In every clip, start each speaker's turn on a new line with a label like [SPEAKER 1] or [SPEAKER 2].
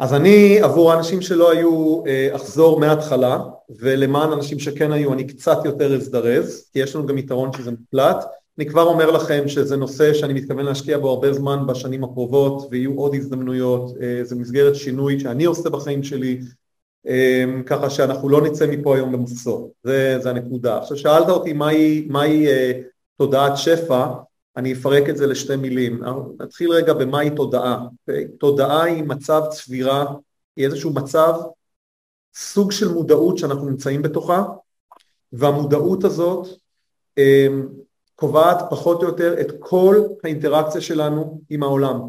[SPEAKER 1] אז אני עבור האנשים שלא היו אחזור מההתחלה ולמען אנשים שכן היו אני קצת יותר אזדרז כי יש לנו גם יתרון שזה מוקלט. אני כבר אומר לכם שזה נושא שאני מתכוון להשקיע בו הרבה זמן בשנים הקרובות ויהיו עוד הזדמנויות, זה מסגרת שינוי שאני עושה בחיים שלי ככה שאנחנו לא נצא מפה היום במחסור, זה, זה הנקודה. עכשיו שאלת אותי מהי, מהי תודעת שפע, אני אפרק את זה לשתי מילים, נתחיל רגע במהי תודעה, okay? תודעה היא מצב צבירה, היא איזשהו מצב, סוג של מודעות שאנחנו נמצאים בתוכה והמודעות הזאת קובעת פחות או יותר את כל האינטראקציה שלנו עם העולם.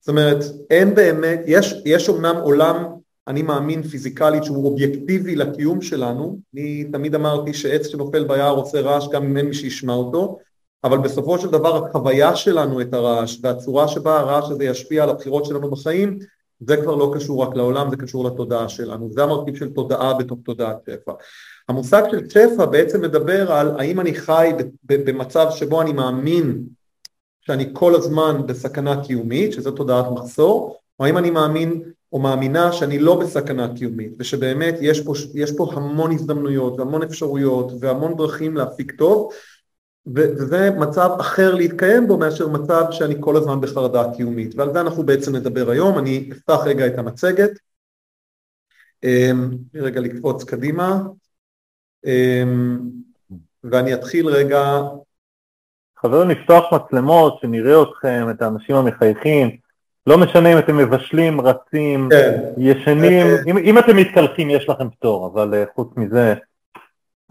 [SPEAKER 1] זאת אומרת, אין באמת, יש, יש אומנם עולם, אני מאמין פיזיקלית שהוא אובייקטיבי לקיום שלנו, אני תמיד אמרתי שעץ שנופל ביער עושה רעש גם אם אין מי שישמע אותו, אבל בסופו של דבר החוויה שלנו את הרעש והצורה שבה הרעש הזה ישפיע על הבחירות שלנו בחיים זה כבר לא קשור רק לעולם, זה קשור לתודעה שלנו, זה המרכיב של תודעה בתוך תודעת שפע. המושג של שפע בעצם מדבר על האם אני חי במצב שבו אני מאמין שאני כל הזמן בסכנה קיומית, שזה תודעת מחסור, או האם אני מאמין או מאמינה שאני לא בסכנה קיומית ושבאמת יש פה, יש פה המון הזדמנויות והמון אפשרויות והמון דרכים להפיק טוב וזה מצב אחר להתקיים בו מאשר מצב שאני כל הזמן בחרדה קיומית. ועל זה אנחנו בעצם נדבר היום, אני אפתח רגע את המצגת, אמ, רגע לקפוץ קדימה. אמ, ואני אתחיל רגע.
[SPEAKER 2] חברים לפתוח מצלמות, שנראה אתכם, את האנשים המחייכים, לא משנה אם אתם מבשלים, רצים, כן. ישנים, אה, אם, אם אתם מתקלחים יש לכם פטור, אבל uh, חוץ מזה...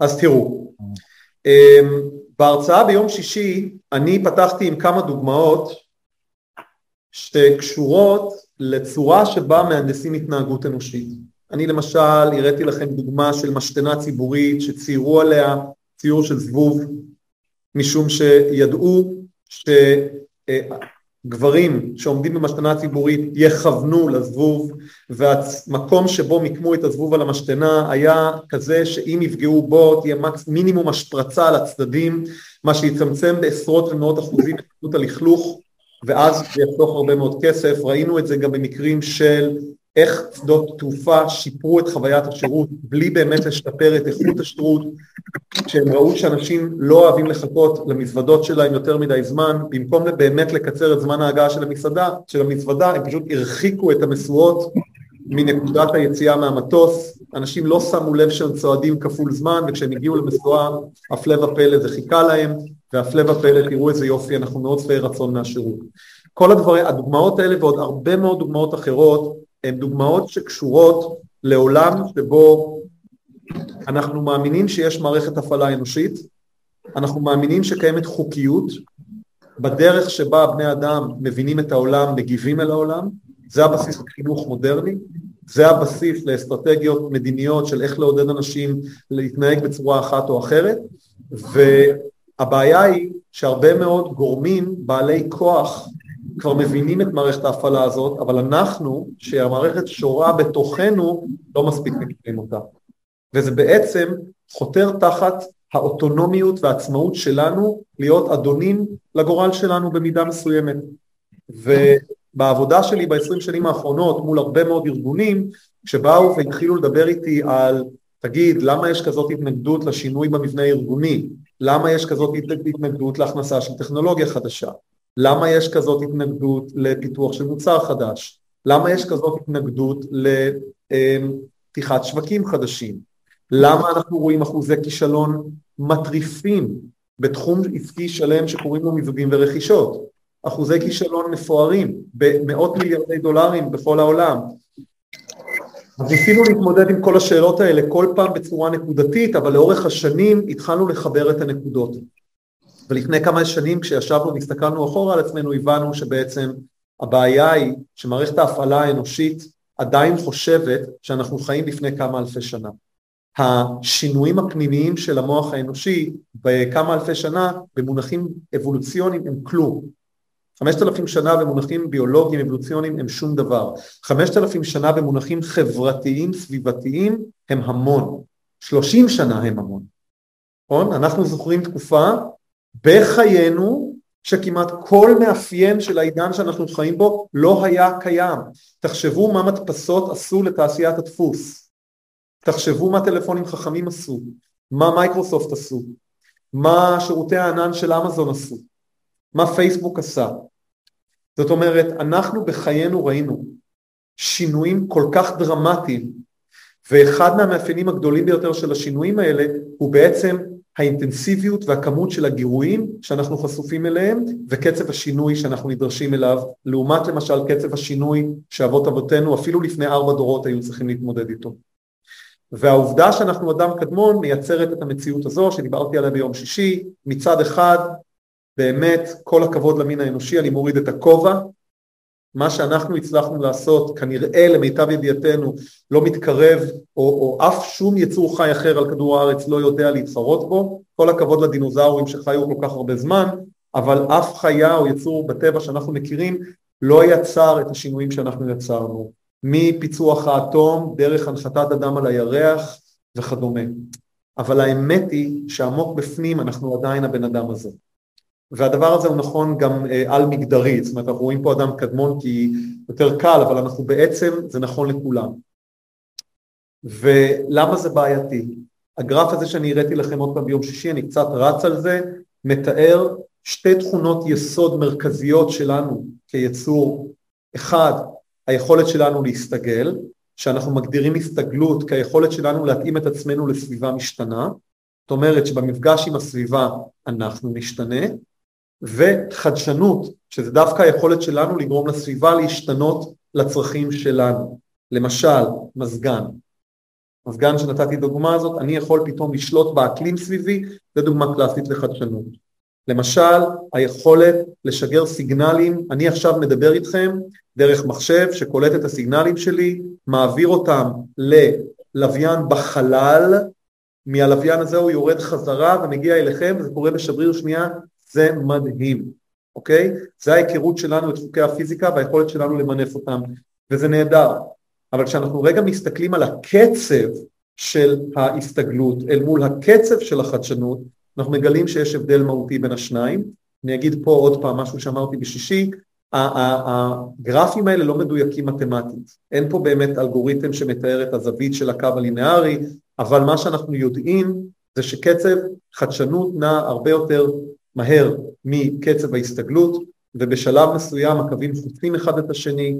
[SPEAKER 1] אז תראו, בהרצאה ביום שישי אני פתחתי עם כמה דוגמאות שקשורות לצורה שבה מהנדסים התנהגות אנושית. אני למשל הראיתי לכם דוגמה של משתנה ציבורית שציירו עליה ציור של זבוב משום שידעו שגברים שעומדים במשתנה ציבורית יכוונו לזבוב והמקום שבו מיקמו את הזבוב על המשתנה היה כזה שאם יפגעו בו תהיה מינימום השפרצה על הצדדים מה שיצמצם בעשרות ומאות אחוזים את הלכלוך ואז זה יחסוך הרבה מאוד כסף, ראינו את זה גם במקרים של איך שדות תעופה שיפרו את חוויית השירות בלי באמת לשפר את איכות השירות, כשהם ראו שאנשים לא אוהבים לחכות למזוודות שלהם יותר מדי זמן, במקום באמת לקצר את זמן ההגעה של המסעדה, של המזוודה, הם פשוט הרחיקו את המשואות מנקודת היציאה מהמטוס, אנשים לא שמו לב שהם צועדים כפול זמן וכשהם הגיעו למשואה הפלא ופלא זה חיכה להם והפלא ופלא תראו איזה יופי אנחנו מאוד שבעי רצון מהשירות. כל הדברים, הדוגמאות האלה ועוד הרבה מאוד דוגמאות אחרות הן דוגמאות שקשורות לעולם שבו אנחנו מאמינים שיש מערכת הפעלה אנושית, אנחנו מאמינים שקיימת חוקיות בדרך שבה בני אדם מבינים את העולם, מגיבים אל העולם, זה הבסיס לחינוך מודרני, זה הבסיס לאסטרטגיות מדיניות של איך לעודד אנשים להתנהג בצורה אחת או אחרת, והבעיה היא שהרבה מאוד גורמים בעלי כוח כבר מבינים את מערכת ההפעלה הזאת, אבל אנחנו, שהמערכת שורה בתוכנו, לא מספיק מכירים אותה. וזה בעצם חותר תחת האוטונומיות והעצמאות שלנו להיות אדונים לגורל שלנו במידה מסוימת. ובעבודה שלי בעשרים שנים האחרונות מול הרבה מאוד ארגונים, שבאו והתחילו לדבר איתי על תגיד, למה יש כזאת התנגדות לשינוי במבנה הארגוני? למה יש כזאת התנגדות להכנסה של טכנולוגיה חדשה? למה יש כזאת התנגדות לפיתוח של מוצר חדש? למה יש כזאת התנגדות לפתיחת שווקים חדשים? למה אנחנו רואים אחוזי כישלון מטריפים בתחום עסקי שלם שקוראים לו מיזוגים ורכישות? אחוזי כישלון מפוארים במאות מיליארדי דולרים בכל העולם. אז ניסינו להתמודד עם כל השאלות האלה כל פעם בצורה נקודתית, אבל לאורך השנים התחלנו לחבר את הנקודות. ולפני כמה שנים כשישבנו והסתכלנו אחורה על עצמנו הבנו שבעצם הבעיה היא שמערכת ההפעלה האנושית עדיין חושבת שאנחנו חיים לפני כמה אלפי שנה. השינויים הפנימיים של המוח האנושי בכמה אלפי שנה במונחים אבולוציוניים הם כלום. חמשת אלפים שנה במונחים ביולוגיים אבולוציוניים הם שום דבר. חמשת אלפים שנה במונחים חברתיים סביבתיים הם המון. שלושים שנה הם המון. נכון? אנחנו זוכרים תקופה בחיינו שכמעט כל מאפיין של העידן שאנחנו חיים בו לא היה קיים. תחשבו מה מדפסות עשו לתעשיית הדפוס, תחשבו מה טלפונים חכמים עשו, מה מייקרוסופט עשו, מה שירותי הענן של אמזון עשו, מה פייסבוק עשה. זאת אומרת, אנחנו בחיינו ראינו שינויים כל כך דרמטיים, ואחד מהמאפיינים הגדולים ביותר של השינויים האלה הוא בעצם האינטנסיביות והכמות של הגירויים שאנחנו חשופים אליהם וקצב השינוי שאנחנו נדרשים אליו לעומת למשל קצב השינוי שאבות אבותינו אפילו לפני ארבע דורות היו צריכים להתמודד איתו. והעובדה שאנחנו אדם קדמון מייצרת את המציאות הזו שדיברתי עליה ביום שישי מצד אחד באמת כל הכבוד למין האנושי אני מוריד את הכובע מה שאנחנו הצלחנו לעשות כנראה למיטב ידיעתנו לא מתקרב או, או אף שום יצור חי אחר על כדור הארץ לא יודע להתחרות בו. כל הכבוד לדינוזאורים שחיו כל כך הרבה זמן אבל אף חיה או יצור בטבע שאנחנו מכירים לא יצר את השינויים שאנחנו יצרנו. מפיצוח האטום דרך הנחתת אדם על הירח וכדומה. אבל האמת היא שעמוק בפנים אנחנו עדיין הבן אדם הזה והדבר הזה הוא נכון גם אה, על מגדרית, זאת אומרת אנחנו רואים פה אדם קדמון כי יותר קל, אבל אנחנו בעצם, זה נכון לכולם. ולמה זה בעייתי? הגרף הזה שאני הראיתי לכם עוד פעם ביום שישי, אני קצת רץ על זה, מתאר שתי תכונות יסוד מרכזיות שלנו כיצור, אחד, היכולת שלנו להסתגל, שאנחנו מגדירים הסתגלות כהיכולת שלנו להתאים את עצמנו לסביבה משתנה, זאת אומרת שבמפגש עם הסביבה אנחנו נשתנה, וחדשנות, שזה דווקא היכולת שלנו לגרום לסביבה להשתנות לצרכים שלנו. למשל, מזגן. מזגן שנתתי דוגמה הזאת, אני יכול פתאום לשלוט באקלים סביבי, זו דוגמה קלאסית לחדשנות. למשל, היכולת לשגר סיגנלים, אני עכשיו מדבר איתכם דרך מחשב שקולט את הסיגנלים שלי, מעביר אותם ללוויין בחלל, מהלוויין הזה הוא יורד חזרה ומגיע אליכם, וזה קורה בשבריר שנייה זה מדהים, אוקיי? זה ההיכרות שלנו את חוקי הפיזיקה והיכולת שלנו למנף אותם, וזה נהדר. אבל כשאנחנו רגע מסתכלים על הקצב של ההסתגלות אל מול הקצב של החדשנות, אנחנו מגלים שיש הבדל מהותי בין השניים. אני אגיד פה עוד פעם משהו שאמרתי בשישי, הגרפים האלה לא מדויקים מתמטית, אין פה באמת אלגוריתם שמתאר את הזווית של הקו הלינארי, אבל מה שאנחנו יודעים זה שקצב חדשנות נע הרבה יותר מהר מקצב ההסתגלות ובשלב מסוים הקווים חוצים אחד את השני,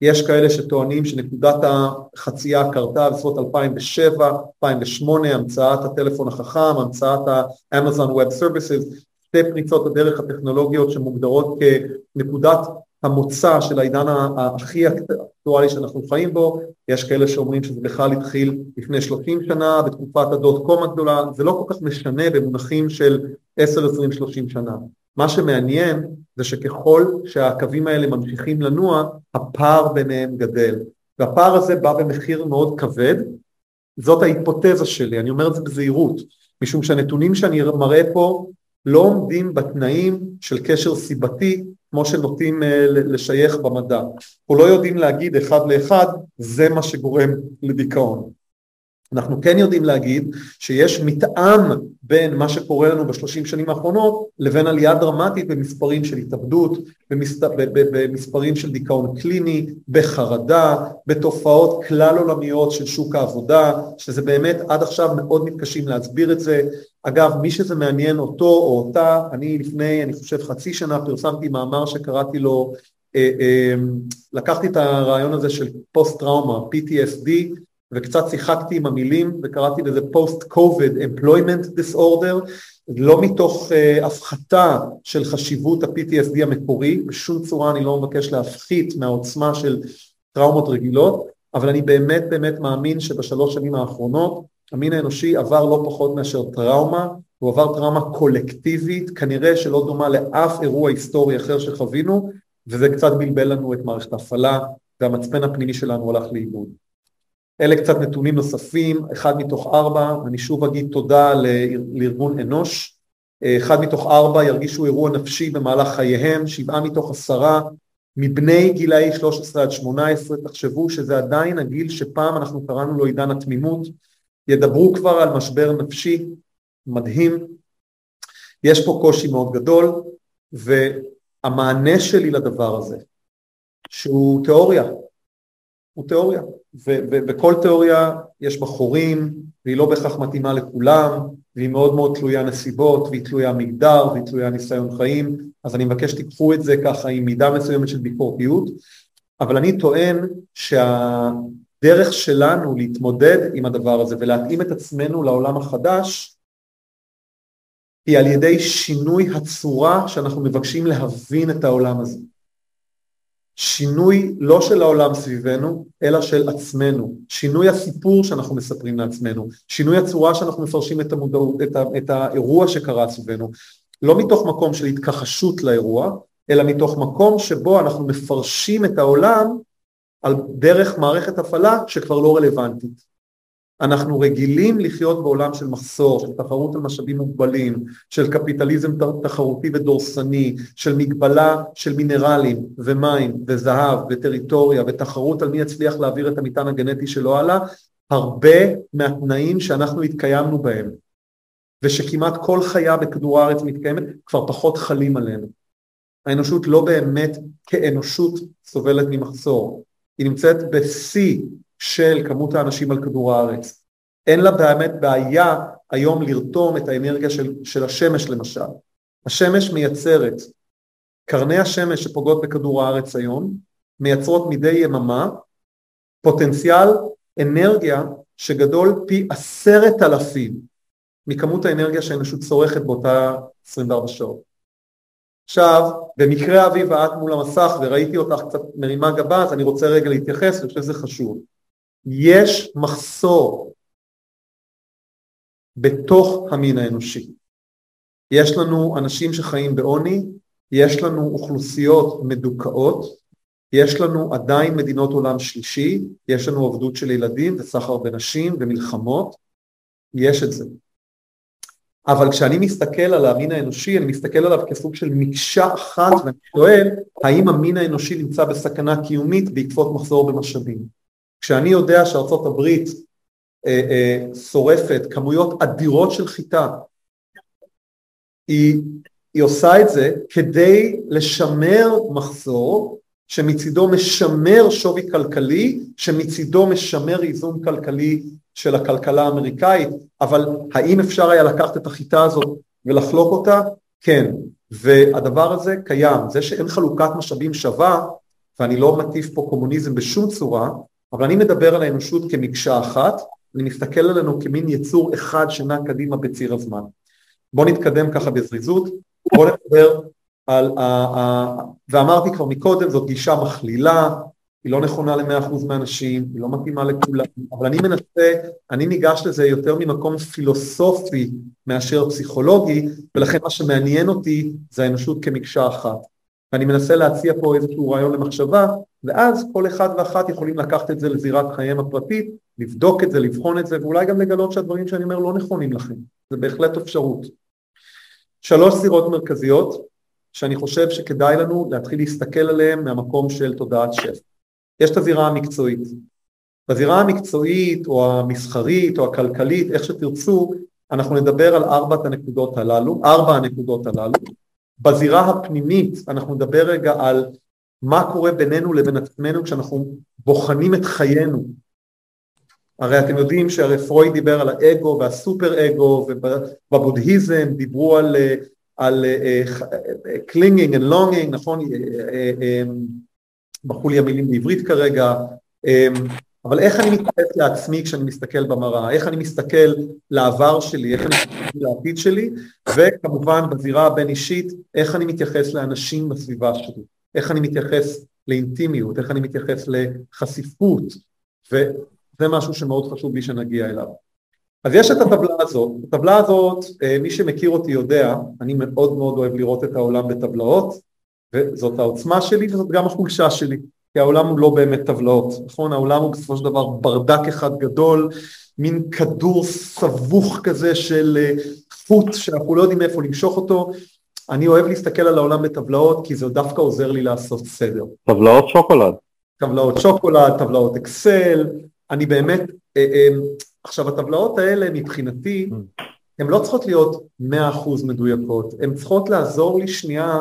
[SPEAKER 1] יש כאלה שטוענים שנקודת החצייה קרתה בסביבות 2007, 2008, המצאת הטלפון החכם, המצאת ה-Amazon Web Services, שתי פריצות הדרך הטכנולוגיות שמוגדרות כנקודת המוצא של העידן הכי אקטואלי שאנחנו חיים בו, יש כאלה שאומרים שזה בכלל התחיל לפני 30 שנה, בתקופת הדוט קום הגדולה, זה לא כל כך משנה במונחים של 10, 20, 30 שנה. מה שמעניין זה שככל שהקווים האלה ממשיכים לנוע, הפער ביניהם גדל. והפער הזה בא במחיר מאוד כבד, זאת ההיפותזה שלי, אני אומר את זה בזהירות, משום שהנתונים שאני מראה פה לא עומדים בתנאים של קשר סיבתי כמו שנוטים אה, לשייך במדע. אנחנו לא יודעים להגיד אחד לאחד זה מה שגורם לדיכאון. אנחנו כן יודעים להגיד שיש מתאם בין מה שקורה לנו בשלושים שנים האחרונות לבין עלייה דרמטית במספרים של התאבדות, במספ... במספרים של דיכאון קליני, בחרדה, בתופעות כלל עולמיות של שוק העבודה, שזה באמת עד עכשיו מאוד מתקשים להסביר את זה. אגב, מי שזה מעניין אותו או אותה, אני לפני, אני חושב חצי שנה פרסמתי מאמר שקראתי לו, אה, אה, לקחתי את הרעיון הזה של פוסט טראומה, PTSD, וקצת שיחקתי עם המילים וקראתי לזה Post-COVID Employment Disorder, לא מתוך uh, הפחתה של חשיבות ה-PTSD המקורי, בשום צורה אני לא מבקש להפחית מהעוצמה של טראומות רגילות, אבל אני באמת באמת מאמין שבשלוש שנים האחרונות המין האנושי עבר לא פחות מאשר טראומה, הוא עבר טראומה קולקטיבית, כנראה שלא דומה לאף אירוע היסטורי אחר שחווינו, וזה קצת בלבל לנו את מערכת ההפעלה, והמצפן הפנימי שלנו הלך לאיבוד. אלה קצת נתונים נוספים, אחד מתוך ארבע, אני שוב אגיד תודה לארגון אנוש, אחד מתוך ארבע ירגישו אירוע נפשי במהלך חייהם, שבעה מתוך עשרה מבני גילאי 13 עד 18, תחשבו שזה עדיין הגיל שפעם אנחנו קראנו לו עידן התמימות, ידברו כבר על משבר נפשי מדהים, יש פה קושי מאוד גדול, והמענה שלי לדבר הזה, שהוא תיאוריה, הוא תיאוריה, ובכל תיאוריה יש בה חורים, והיא לא בהכרח מתאימה לכולם, והיא מאוד מאוד תלויה נסיבות, והיא תלויה מגדר, והיא תלויה ניסיון חיים, אז אני מבקש תיקחו את זה ככה עם מידה מסוימת של ביקורתיות, אבל אני טוען שהדרך שלנו להתמודד עם הדבר הזה ולהתאים את עצמנו לעולם החדש, היא על ידי שינוי הצורה שאנחנו מבקשים להבין את העולם הזה. שינוי לא של העולם סביבנו, אלא של עצמנו, שינוי הסיפור שאנחנו מספרים לעצמנו, שינוי הצורה שאנחנו מפרשים את, המודעות, את, ה, את האירוע שקרה סביבנו, לא מתוך מקום של התכחשות לאירוע, אלא מתוך מקום שבו אנחנו מפרשים את העולם על דרך מערכת הפעלה שכבר לא רלוונטית. אנחנו רגילים לחיות בעולם של מחסור, של תחרות על משאבים מוגבלים, של קפיטליזם תחרותי ודורסני, של מגבלה של מינרלים ומים וזהב וטריטוריה ותחרות על מי יצליח להעביר את המטען הגנטי שלו הלאה, הרבה מהתנאים שאנחנו התקיימנו בהם ושכמעט כל חיה בכדור הארץ מתקיימת כבר פחות חלים עלינו. האנושות לא באמת כאנושות סובלת ממחסור, היא נמצאת בשיא של כמות האנשים על כדור הארץ. אין לה באמת בעיה היום לרתום את האנרגיה של, של השמש למשל. השמש מייצרת, קרני השמש שפוגעות בכדור הארץ היום, מייצרות מדי יממה פוטנציאל אנרגיה שגדול פי עשרת אלפים מכמות האנרגיה שהאנושות צורכת באותה 24 שעות. עכשיו, במקרה אביב את מול המסך וראיתי אותך קצת מרימה גבה, אז אני רוצה רגע להתייחס, אני חושב שזה חשוב. יש מחסור בתוך המין האנושי. יש לנו אנשים שחיים בעוני, יש לנו אוכלוסיות מדוכאות, יש לנו עדיין מדינות עולם שלישי, יש לנו עבדות של ילדים וסחר בנשים ומלחמות, יש את זה. אבל כשאני מסתכל על המין האנושי, אני מסתכל עליו כסוג של מקשה אחת ואני שואל, האם המין האנושי נמצא בסכנה קיומית בעקבות מחסור במשאבים? כשאני יודע שארצות הברית אה, אה, שורפת כמויות אדירות של חיטה, היא, היא עושה את זה כדי לשמר מחסור שמצידו משמר שווי כלכלי, שמצידו משמר איזון כלכלי של הכלכלה האמריקאית, אבל האם אפשר היה לקחת את החיטה הזאת ולחלוק אותה? כן, והדבר הזה קיים, זה שאין חלוקת משאבים שווה, ואני לא מטיף פה קומוניזם בשום צורה, אבל אני מדבר על האנושות כמקשה אחת, אני מסתכל עלינו כמין יצור אחד שנע קדימה בציר הזמן. בואו נתקדם ככה בזריזות, בואו נדבר על, ה, ה, ואמרתי כבר מקודם, זאת גישה מכלילה, היא לא נכונה למאה אחוז מהאנשים, היא לא מתאימה לכולם, אבל אני מנסה, אני ניגש לזה יותר ממקום פילוסופי מאשר פסיכולוגי, ולכן מה שמעניין אותי זה האנושות כמקשה אחת. ואני מנסה להציע פה איזשהו רעיון למחשבה, ואז כל אחד ואחת יכולים לקחת את זה לזירת חייהם הפרטית, לבדוק את זה, לבחון את זה, ואולי גם לגלות שהדברים שאני אומר לא נכונים לכם, זה בהחלט אפשרות. שלוש זירות מרכזיות, שאני חושב שכדאי לנו להתחיל להסתכל עליהן מהמקום של תודעת שפע. יש את הזירה המקצועית. בזירה המקצועית או המסחרית או הכלכלית, איך שתרצו, אנחנו נדבר על ארבעת הנקודות הללו, ארבע הנקודות הללו, בזירה הפנימית אנחנו נדבר רגע על מה קורה בינינו לבין עצמנו כשאנחנו בוחנים את חיינו. הרי אתם יודעים שהרי פרויד דיבר על האגו והסופר אגו ובבודהיזם דיברו על, clinging and longing, נכון? ברחו לי המילים בעברית כרגע, אבל איך אני מתייחס לעצמי כשאני מסתכל במראה, איך אני מסתכל לעבר שלי, איך אני מסתכל לעתיד שלי, וכמובן בזירה הבין אישית, איך אני מתייחס לאנשים בסביבה שלי, איך אני מתייחס לאינטימיות, איך אני מתייחס לחשיפות, וזה משהו שמאוד חשוב לי שנגיע אליו. אז יש את הטבלה הזאת, הטבלה הזאת, אה, מי שמכיר אותי יודע, אני מאוד מאוד אוהב לראות את העולם בטבלאות, וזאת העוצמה שלי וזאת גם החולשה שלי. כי העולם הוא לא באמת טבלאות, נכון? העולם הוא בסופו של דבר ברדק אחד גדול, מין כדור סבוך כזה של אה, חוט שאנחנו לא יודעים מאיפה למשוך אותו. אני אוהב להסתכל על העולם בטבלאות כי זה דווקא עוזר לי לעשות סדר.
[SPEAKER 2] טבלאות שוקולד.
[SPEAKER 1] טבלאות שוקולד, טבלאות אקסל, אני באמת, אה, אה, עכשיו הטבלאות האלה מבחינתי, הן לא צריכות להיות 100% מדויקות, הן צריכות לעזור לי שנייה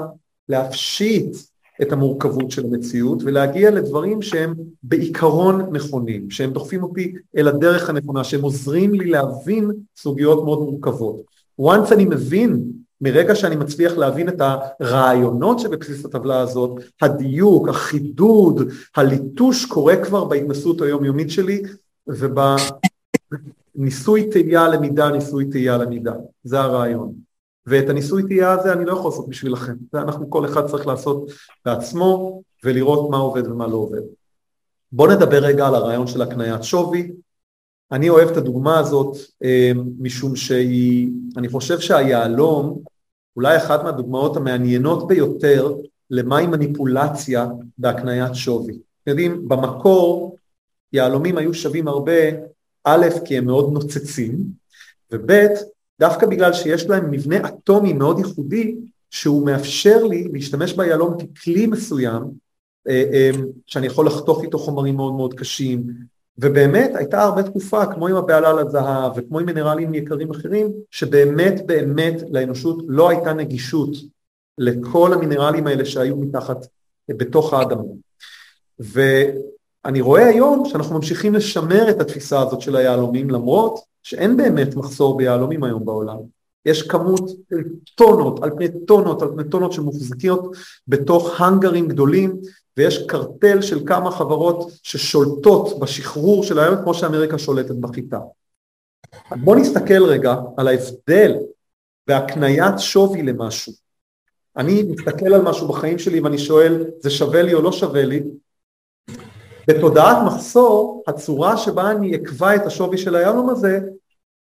[SPEAKER 1] להפשיט את המורכבות של המציאות ולהגיע לדברים שהם בעיקרון נכונים, שהם דוחפים אותי אל הדרך הנכונה, שהם עוזרים לי להבין סוגיות מאוד מורכבות. once אני מבין, מרגע שאני מצליח להבין את הרעיונות שבבסיס הטבלה הזאת, הדיוק, החידוד, הליטוש קורה כבר בהתנסות היומיומית שלי ובניסוי תהייה למידה, ניסוי תהייה למידה, זה הרעיון. ואת הניסוי תהייה הזה אני לא יכול לעשות בשבילכם, אנחנו כל אחד צריך לעשות בעצמו ולראות מה עובד ומה לא עובד. בואו נדבר רגע על הרעיון של הקניית שווי. אני אוהב את הדוגמה הזאת אה, משום שהיא, אני חושב שהיהלום אולי אחת מהדוגמאות המעניינות ביותר למהי מניפולציה בהקניית שווי. אתם יודעים, במקור יהלומים היו שווים הרבה, א', כי הם מאוד נוצצים, וב', דווקא בגלל שיש להם מבנה אטומי מאוד ייחודי, שהוא מאפשר לי להשתמש ביהלום ככלי מסוים, אה, אה, שאני יכול לחתוך איתו חומרים מאוד מאוד קשים, ובאמת הייתה הרבה תקופה, כמו עם הבעלה לזהב וכמו עם מינרלים יקרים אחרים, שבאמת באמת לאנושות לא הייתה נגישות לכל המינרלים האלה שהיו מתחת, בתוך האדמה. ואני רואה היום שאנחנו ממשיכים לשמר את התפיסה הזאת של היהלומים למרות שאין באמת מחסור ביהלומים היום בעולם. יש כמות טונות על פני טונות על פני טונות שמוחזקיות בתוך האנגרים גדולים ויש קרטל של כמה חברות ששולטות בשחרור של היום כמו שאמריקה שולטת בחיטה. בואו נסתכל רגע על ההבדל בהקניית שווי למשהו. אני מסתכל על משהו בחיים שלי ואני שואל זה שווה לי או לא שווה לי בתודעת מחסור, הצורה שבה אני אקבע את השווי של היהלום הזה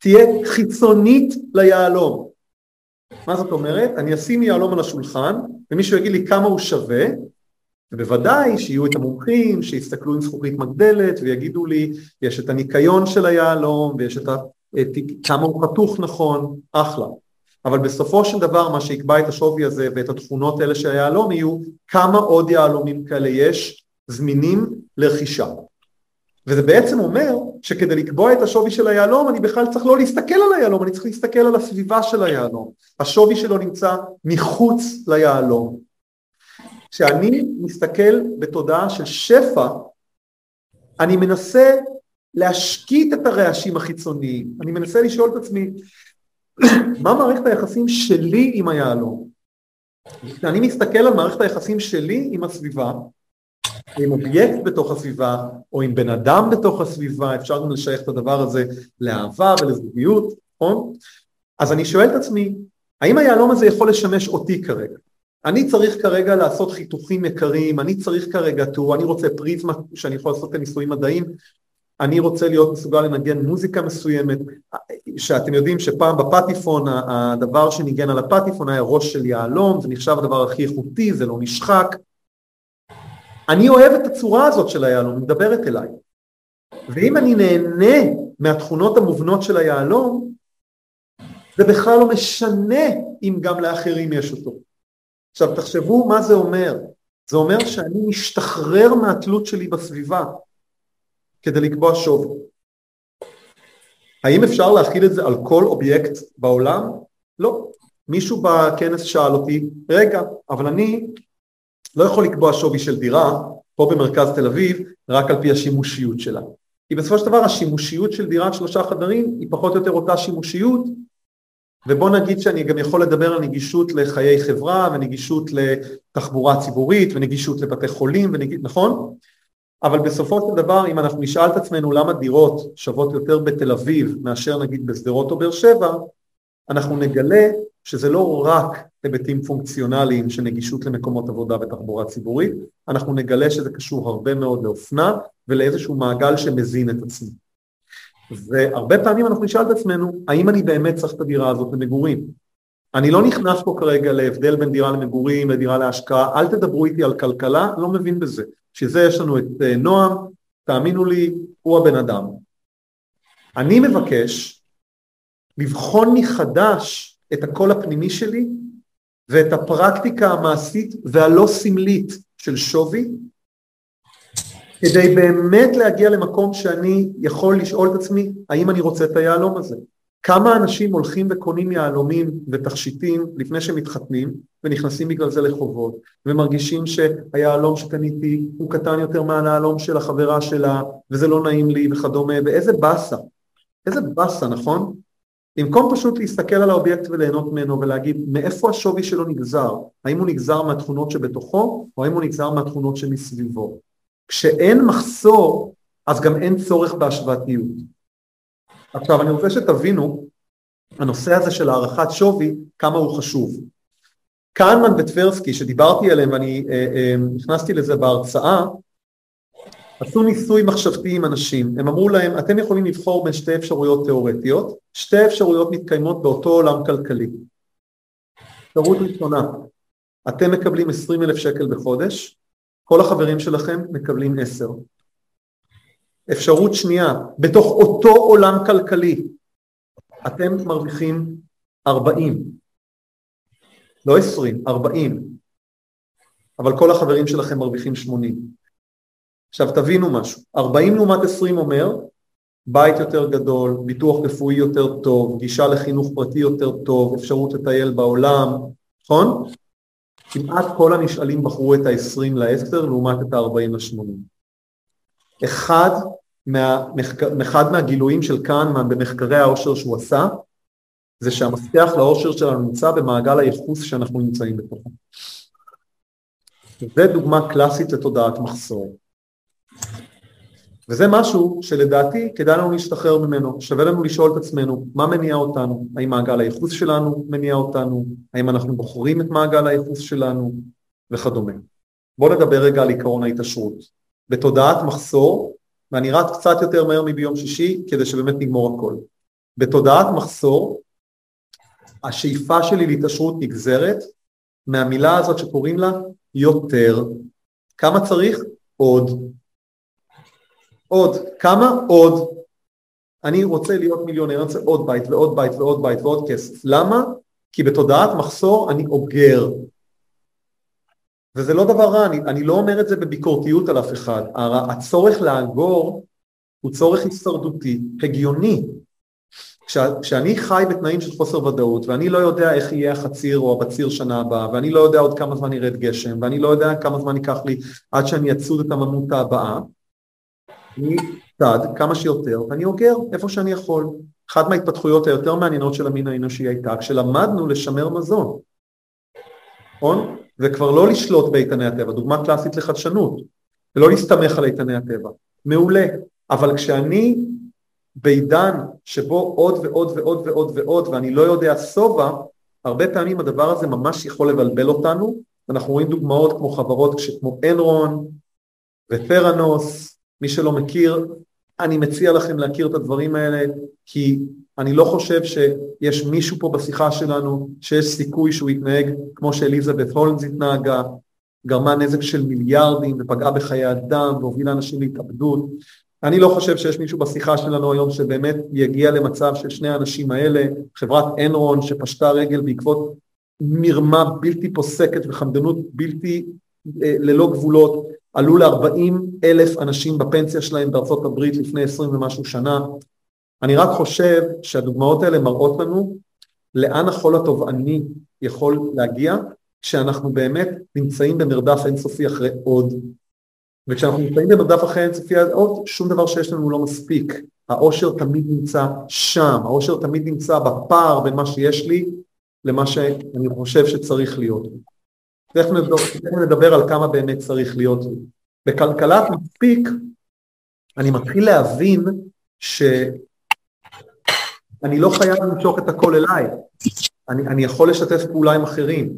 [SPEAKER 1] תהיה חיצונית ליהלום. מה זאת אומרת? אני אשים יהלום על השולחן ומישהו יגיד לי כמה הוא שווה ובוודאי שיהיו את המומחים שיסתכלו עם זכוכית מגדלת ויגידו לי יש את הניקיון של היהלום ויש את ה... את כמה הוא חתוך נכון, אחלה. אבל בסופו של דבר מה שיקבע את השווי הזה ואת התכונות האלה של היהלום יהיו כמה עוד יהלומים כאלה יש זמינים לרכישה. וזה בעצם אומר שכדי לקבוע את השווי של היהלום אני בכלל צריך לא להסתכל על היהלום, אני צריך להסתכל על הסביבה של היהלום. השווי שלו נמצא מחוץ ליהלום. כשאני מסתכל בתודעה של שפע, אני מנסה להשקיט את הרעשים החיצוניים, אני מנסה לשאול את עצמי מה מערכת היחסים שלי עם היהלום? כשאני מסתכל על מערכת היחסים שלי עם הסביבה, עם אובייקט בתוך הסביבה, או עם בן אדם בתוך הסביבה, אפשר גם לשייך את הדבר הזה לאהבה ולזוגיות, נכון? אז אני שואל את עצמי, האם היהלום הזה יכול לשמש אותי כרגע? אני צריך כרגע לעשות חיתוכים יקרים, אני צריך כרגע טור, אני רוצה פריזמה שאני יכול לעשות את הניסויים מדעיים, אני רוצה להיות מסוגל לנגן מוזיקה מסוימת, שאתם יודעים שפעם בפטיפון הדבר שניגן על הפטיפון היה ראש של יהלום, זה נחשב הדבר הכי איכותי, זה לא נשחק, אני אוהב את הצורה הזאת של היהלום, היא מדברת אליי. ואם אני נהנה מהתכונות המובנות של היהלום, זה בכלל לא משנה אם גם לאחרים יש אותו. עכשיו תחשבו מה זה אומר. זה אומר שאני משתחרר מהתלות שלי בסביבה כדי לקבוע שווי. האם אפשר להכיל את זה על כל אובייקט בעולם? לא. מישהו בכנס שאל אותי, רגע, אבל אני לא יכול לקבוע שווי של דירה פה במרכז תל אביב רק על פי השימושיות שלה. כי בסופו של דבר השימושיות של דירת שלושה חדרים היא פחות או יותר אותה שימושיות ובוא נגיד שאני גם יכול לדבר על נגישות לחיי חברה ונגישות לתחבורה ציבורית ונגישות לבתי חולים, ונגיש, נכון? אבל בסופו של דבר אם אנחנו נשאל את עצמנו למה דירות שוות יותר בתל אביב מאשר נגיד בשדרות או באר שבע, אנחנו נגלה שזה לא רק היבטים פונקציונליים של נגישות למקומות עבודה ותחבורה ציבורית, אנחנו נגלה שזה קשור הרבה מאוד לאופנה ולאיזשהו מעגל שמזין את עצמו. והרבה פעמים אנחנו נשאל את עצמנו, האם אני באמת צריך את הדירה הזאת למגורים? אני לא נכנס פה כרגע להבדל בין דירה למגורים לדירה להשקעה, אל תדברו איתי על כלכלה, לא מבין בזה. שזה יש לנו את אה, נועם, תאמינו לי, הוא הבן אדם. אני מבקש לבחון מחדש את הקול הפנימי שלי ואת הפרקטיקה המעשית והלא סמלית של שווי כדי באמת להגיע למקום שאני יכול לשאול את עצמי האם אני רוצה את היהלום הזה כמה אנשים הולכים וקונים יהלומים ותכשיטים לפני שהם מתחתנים ונכנסים בגלל זה לחובות ומרגישים שהיהלום שקניתי הוא קטן יותר מהיהלום של החברה שלה וזה לא נעים לי וכדומה ואיזה באסה, איזה באסה נכון? במקום פשוט להסתכל על האובייקט וליהנות ממנו ולהגיד מאיפה השווי שלו נגזר, האם הוא נגזר מהתכונות שבתוכו או האם הוא נגזר מהתכונות שמסביבו. כשאין מחסור אז גם אין צורך בהשוואתיות. עכשיו אני רוצה שתבינו, הנושא הזה של הערכת שווי, כמה הוא חשוב. קהנמן וטברסקי שדיברתי עליהם ואני אה, אה, נכנסתי לזה בהרצאה, עשו ניסוי מחשבתי עם אנשים, הם אמרו להם אתם יכולים לבחור בין שתי אפשרויות תיאורטיות, שתי אפשרויות מתקיימות באותו עולם כלכלי. אפשרות ראשונה, אתם מקבלים 20 אלף שקל בחודש, כל החברים שלכם מקבלים 10. אפשרות שנייה, בתוך אותו עולם כלכלי, אתם מרוויחים 40, לא 20, 40, אבל כל החברים שלכם מרוויחים 80. עכשיו תבינו משהו, 40 לעומת 20 אומר בית יותר גדול, ביטוח רפואי יותר טוב, גישה לחינוך פרטי יותר טוב, אפשרות לטייל בעולם, נכון? כמעט כל הנשאלים בחרו את ה-20 ל-10 לעומת את ה-40 ל-80. אחד, מה, אחד מהגילויים של קהנמן במחקרי העושר שהוא עשה, זה שהמפתח לעושר שלנו נמצא במעגל הייחוס שאנחנו נמצאים בתוכו. זה דוגמה קלאסית לתודעת מחסור. וזה משהו שלדעתי כדאי לנו להשתחרר ממנו, שווה לנו לשאול את עצמנו מה מניע אותנו, האם מעגל הייחוס שלנו מניע אותנו, האם אנחנו בוחרים את מעגל הייחוס שלנו וכדומה. בואו נדבר רגע על עיקרון ההתעשרות. בתודעת מחסור, ואני רץ קצת יותר מהר מביום שישי כדי שבאמת נגמור הכל. בתודעת מחסור, השאיפה שלי להתעשרות נגזרת מהמילה הזאת שקוראים לה יותר. כמה צריך? עוד. עוד. כמה? עוד. אני רוצה להיות מיליונר, אני רוצה עוד בית ועוד בית ועוד בית ועוד כסף. למה? כי בתודעת מחסור אני אוגר. וזה לא דבר רע, אני, אני לא אומר את זה בביקורתיות על אף אחד. הצורך לאגור הוא צורך הישרדותי, הגיוני. כשאני חי בתנאים של חוסר ודאות ואני לא יודע איך יהיה החציר או הבציר שנה הבאה ואני לא יודע עוד כמה זמן ירד גשם ואני לא יודע כמה זמן ייקח לי עד שאני אצוד את הממותה הבאה אני צד כמה שיותר ואני אוגר איפה שאני יכול. אחת מההתפתחויות היותר מעניינות של המין האנושי הייתה כשלמדנו לשמר מזון, נכון? וכבר לא לשלוט באיתני הטבע, דוגמה קלאסית לחדשנות, ולא להסתמך על איתני הטבע. מעולה, אבל כשאני בעידן שבו עוד ועוד ועוד ועוד ועוד ואני לא יודע שובע, הרבה פעמים הדבר הזה ממש יכול לבלבל אותנו, אנחנו רואים דוגמאות כמו חברות כמו אנרון ותרנוס, מי שלא מכיר, אני מציע לכם להכיר את הדברים האלה, כי אני לא חושב שיש מישהו פה בשיחה שלנו שיש סיכוי שהוא יתנהג כמו שאליזבת הולנס התנהגה, גרמה נזק של מיליארדים ופגעה בחיי אדם והובילה אנשים להתאבדות. אני לא חושב שיש מישהו בשיחה שלנו היום שבאמת יגיע למצב של שני האנשים האלה, חברת אנרון שפשטה רגל בעקבות מרמה בלתי פוסקת וחמדנות בלתי אה, ללא גבולות, עלו ל-40 אלף אנשים בפנסיה שלהם בארצות הברית לפני 20 ומשהו שנה. אני רק חושב שהדוגמאות האלה מראות לנו לאן החול התובעני יכול להגיע כשאנחנו באמת נמצאים במרדף אינסופי אחרי עוד. וכשאנחנו נמצאים במרדף אחרי אינסופי עוד, שום דבר שיש לנו לא מספיק. האושר תמיד נמצא שם, האושר תמיד נמצא בפער בין מה שיש לי למה שאני חושב שצריך להיות. תכף נדבר על כמה באמת צריך להיות. בכלכלת מספיק אני מתחיל להבין שאני לא חייב למשוך את הכל אליי, אני, אני יכול לשתף פעולה עם אחרים.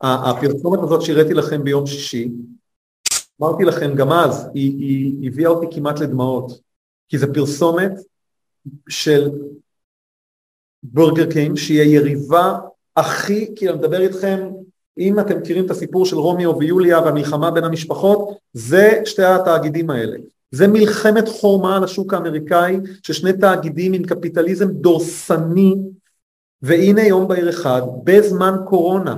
[SPEAKER 1] הפרסומת הזאת שהראיתי לכם ביום שישי, אמרתי לכם גם אז, היא, היא הביאה אותי כמעט לדמעות, כי זו פרסומת של בורגר קינג, שהיא היריבה הכי, כי אני מדבר איתכם אם אתם מכירים את הסיפור של רומיו ויוליה והמלחמה בין המשפחות, זה שתי התאגידים האלה. זה מלחמת חורמה על השוק האמריקאי, ששני תאגידים עם קפיטליזם דורסני, והנה יום בהיר אחד, בזמן קורונה,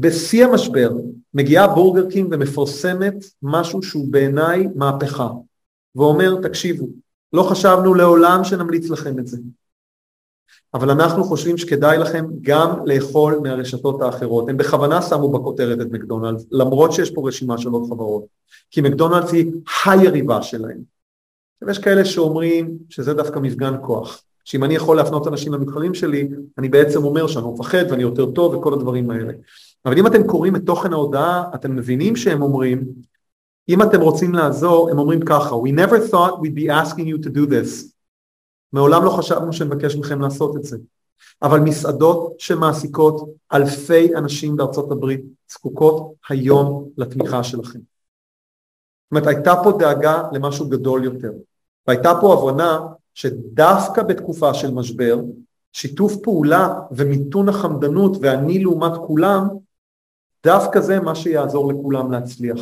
[SPEAKER 1] בשיא המשבר, מגיעה בורגר קינג ומפרסמת משהו שהוא בעיניי מהפכה, ואומר, תקשיבו, לא חשבנו לעולם שנמליץ לכם את זה. אבל אנחנו חושבים שכדאי לכם גם לאכול מהרשתות האחרות. הם בכוונה שמו בכותרת את מקדונלדס, למרות שיש פה רשימה של עוד חברות, כי מקדונלדס היא היריבה שלהם. יש כאלה שאומרים שזה דווקא מפגן כוח, שאם אני יכול להפנות אנשים למתחרים שלי, אני בעצם אומר שאני מפחד ואני יותר טוב וכל הדברים האלה. אבל אם אתם קוראים את תוכן ההודעה, אתם מבינים שהם אומרים, אם אתם רוצים לעזור, הם אומרים ככה, We never thought we'd be asking you to do this. מעולם לא חשבנו שנבקש מכם לעשות את זה. אבל מסעדות שמעסיקות אלפי אנשים בארצות הברית זקוקות היום לתמיכה שלכם. זאת אומרת, הייתה פה דאגה למשהו גדול יותר. והייתה פה הבנה שדווקא בתקופה של משבר, שיתוף פעולה ומיתון החמדנות ואני לעומת כולם, דווקא זה מה שיעזור לכולם להצליח.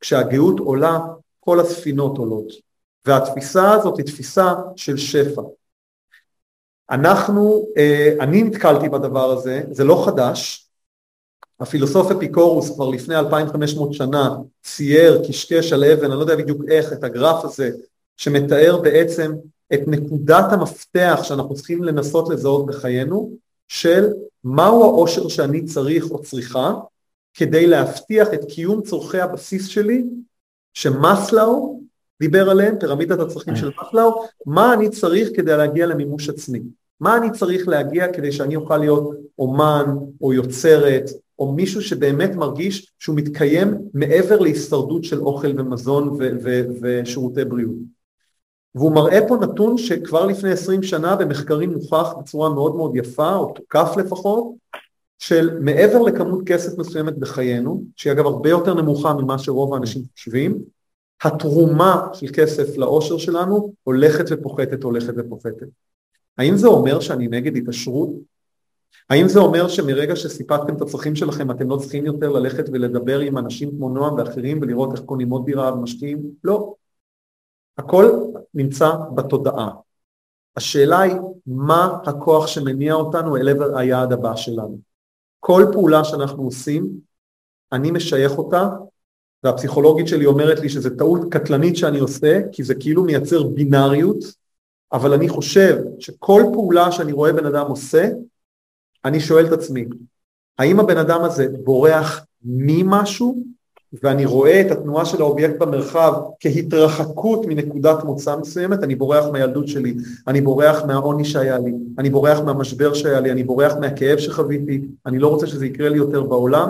[SPEAKER 1] כשהגאות עולה, כל הספינות עולות. והתפיסה הזאת היא תפיסה של שפע. אנחנו, אה, אני נתקלתי בדבר הזה, זה לא חדש, הפילוסוף אפיקורוס כבר לפני 2500 שנה צייר, קשקש על אבן, אני לא יודע בדיוק איך, את הגרף הזה, שמתאר בעצם את נקודת המפתח שאנחנו צריכים לנסות לזהות בחיינו, של מהו העושר שאני צריך או צריכה כדי להבטיח את קיום צורכי הבסיס שלי, שמסלאו דיבר עליהם, פירמידת הצרכים של מסלאו, מה אני צריך כדי להגיע למימוש עצמי, מה אני צריך להגיע כדי שאני אוכל להיות אומן או יוצרת או מישהו שבאמת מרגיש שהוא מתקיים מעבר להישרדות של אוכל ומזון ו- ו- ושירותי בריאות. והוא מראה פה נתון שכבר לפני עשרים שנה במחקרים מוכח בצורה מאוד מאוד יפה, או תוקף לפחות, של מעבר לכמות כסף מסוימת בחיינו, שהיא אגב הרבה יותר נמוכה ממה שרוב האנשים חושבים, התרומה של כסף לאושר שלנו הולכת ופוחתת, הולכת ופוחתת. האם זה אומר שאני נגד התעשרות? האם זה אומר שמרגע שסיפקתם את הצרכים שלכם אתם לא צריכים יותר ללכת ולדבר עם אנשים כמו נועם ואחרים ולראות איך קונים עוד דירה ומשקיעים? לא. הכל נמצא בתודעה. השאלה היא מה הכוח שמניע אותנו אל עבר היעד הבא שלנו. כל פעולה שאנחנו עושים, אני משייך אותה והפסיכולוגית שלי אומרת לי שזו טעות קטלנית שאני עושה, כי זה כאילו מייצר בינאריות, אבל אני חושב שכל פעולה שאני רואה בן אדם עושה, אני שואל את עצמי, האם הבן אדם הזה בורח ממשהו, ואני רואה את התנועה של האובייקט במרחב כהתרחקות מנקודת מוצא מסוימת, אני בורח מהילדות שלי, אני בורח מהעוני שהיה לי, אני בורח מהמשבר שהיה לי, אני בורח מהכאב שחוויתי, אני לא רוצה שזה יקרה לי יותר בעולם,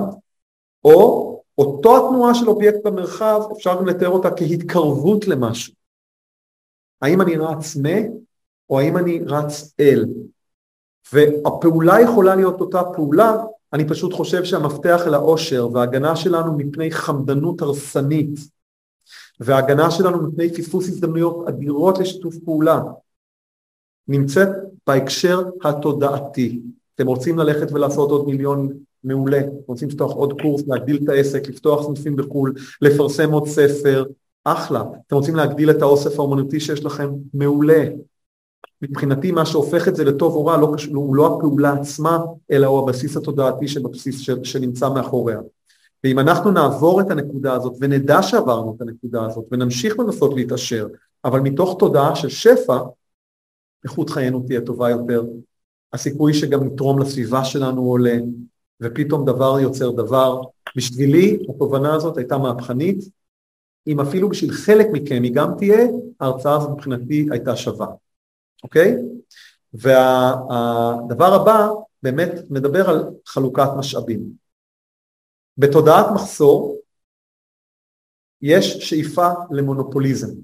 [SPEAKER 1] או אותו התנועה של אובייקט במרחב, אפשר גם לתאר אותה כהתקרבות למשהו. האם אני רץ מ, או האם אני רץ אל? והפעולה יכולה להיות אותה פעולה, אני פשוט חושב שהמפתח אל העושר וההגנה שלנו מפני חמדנות הרסנית וההגנה שלנו מפני פספוס הזדמנויות אדירות לשיתוף פעולה נמצאת בהקשר התודעתי. אתם רוצים ללכת ולעשות עוד מיליון מעולה, רוצים לפתוח עוד קורס, להגדיל את העסק, לפתוח סניפים בחו"ל, לפרסם עוד ספר, אחלה. אתם רוצים להגדיל את האוסף האומנותי שיש לכם, מעולה. מבחינתי מה שהופך את זה לטוב או רע לא הוא לא הפעולה עצמה, אלא הוא הבסיס התודעתי שבבסיס ש, שנמצא מאחוריה. ואם אנחנו נעבור את הנקודה הזאת ונדע שעברנו את הנקודה הזאת ונמשיך לנסות להתעשר, אבל מתוך תודעה של שפע, איכות חיינו תהיה טובה יותר, הסיכוי שגם נתרום לסביבה שלנו עולה, ופתאום דבר יוצר דבר. בשבילי התובנה הזאת הייתה מהפכנית, אם אפילו בשביל חלק מכם היא גם תהיה, ההרצאה הזאת מבחינתי הייתה שווה, אוקיי? והדבר הבא באמת מדבר על חלוקת משאבים. בתודעת מחסור יש שאיפה למונופוליזם.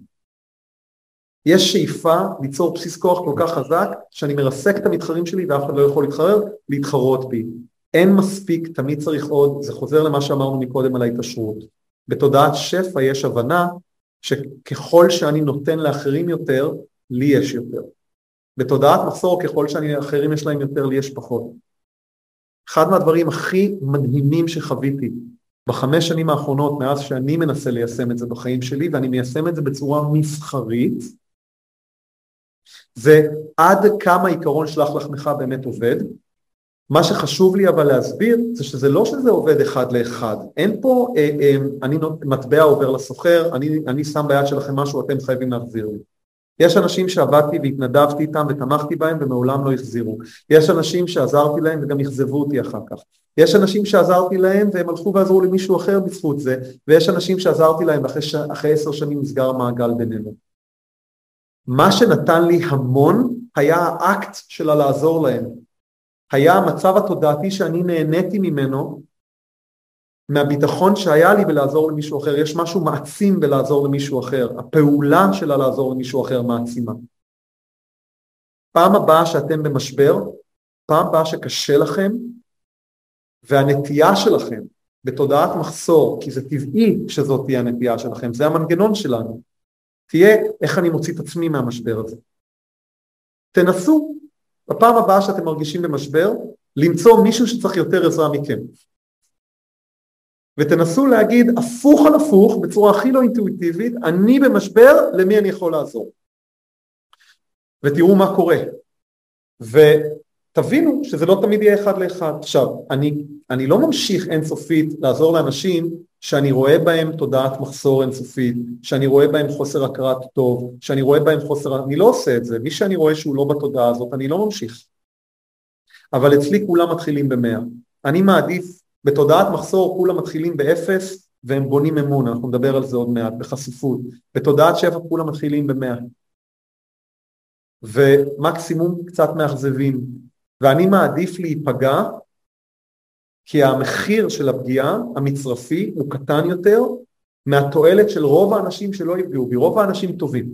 [SPEAKER 1] יש שאיפה ליצור בסיס כוח כל כך חזק שאני מרסק את המתחרים שלי ואף אחד לא יכול להתחרר, להתחרות בי. אין מספיק, תמיד צריך עוד, זה חוזר למה שאמרנו מקודם על ההתעשרות. בתודעת שפע יש הבנה שככל שאני נותן לאחרים יותר, לי יש יותר. בתודעת מחסור ככל שאני לאחרים יש להם יותר, לי יש פחות. אחד מהדברים הכי מדהימים שחוויתי בחמש שנים האחרונות מאז שאני מנסה ליישם את זה בחיים שלי ואני מיישם את זה בצורה מסחרית זה עד כמה עיקרון שלח לחמך באמת עובד מה שחשוב לי אבל להסביר זה שזה לא שזה עובד אחד לאחד, אין פה אה, אה, אני מטבע עובר לסוחר, אני, אני שם ביד שלכם משהו אתם חייבים להחזיר לי. יש אנשים שעבדתי והתנדבתי איתם ותמכתי בהם ומעולם לא החזירו. יש אנשים שעזרתי להם וגם אכזבו אותי אחר כך. יש אנשים שעזרתי להם והם הלכו ועזרו למישהו אחר בזכות זה, ויש אנשים שעזרתי להם ואחרי ש... עשר שנים נסגר מעגל בינינו. מה שנתן לי המון היה האקט של הלעזור להם. היה המצב התודעתי שאני נהניתי ממנו מהביטחון שהיה לי בלעזור למישהו אחר, יש משהו מעצים בלעזור למישהו אחר, הפעולה שלה לעזור למישהו אחר מעצימה. פעם הבאה שאתם במשבר, פעם הבאה שקשה לכם, והנטייה שלכם בתודעת מחסור, כי זה טבעי שזאת תהיה הנטייה שלכם, זה המנגנון שלנו, תהיה איך אני מוציא את עצמי מהמשבר הזה. תנסו בפעם הבאה שאתם מרגישים במשבר, למצוא מישהו שצריך יותר עזרה מכם. ותנסו להגיד הפוך על הפוך בצורה הכי לא אינטואיטיבית, אני במשבר, למי אני יכול לעזור? ותראו מה קורה. ותבינו שזה לא תמיד יהיה אחד לאחד. עכשיו, אני, אני לא ממשיך אינסופית לעזור לאנשים שאני רואה בהם תודעת מחסור אינסופית, שאני רואה בהם חוסר הכרת טוב, שאני רואה בהם חוסר... אני לא עושה את זה. מי שאני רואה שהוא לא בתודעה הזאת, אני לא ממשיך. אבל אצלי כולם מתחילים במאה. אני מעדיף בתודעת מחסור כולם מתחילים באפס והם בונים אמון, אנחנו נדבר על זה עוד מעט, בחשיפות. בתודעת שפע כולם מתחילים במאה. ומקסימום קצת מאכזבים. ואני מעדיף להיפגע כי המחיר של הפגיעה המצרפי הוא קטן יותר מהתועלת של רוב האנשים שלא יפגעו בי, רוב האנשים טובים.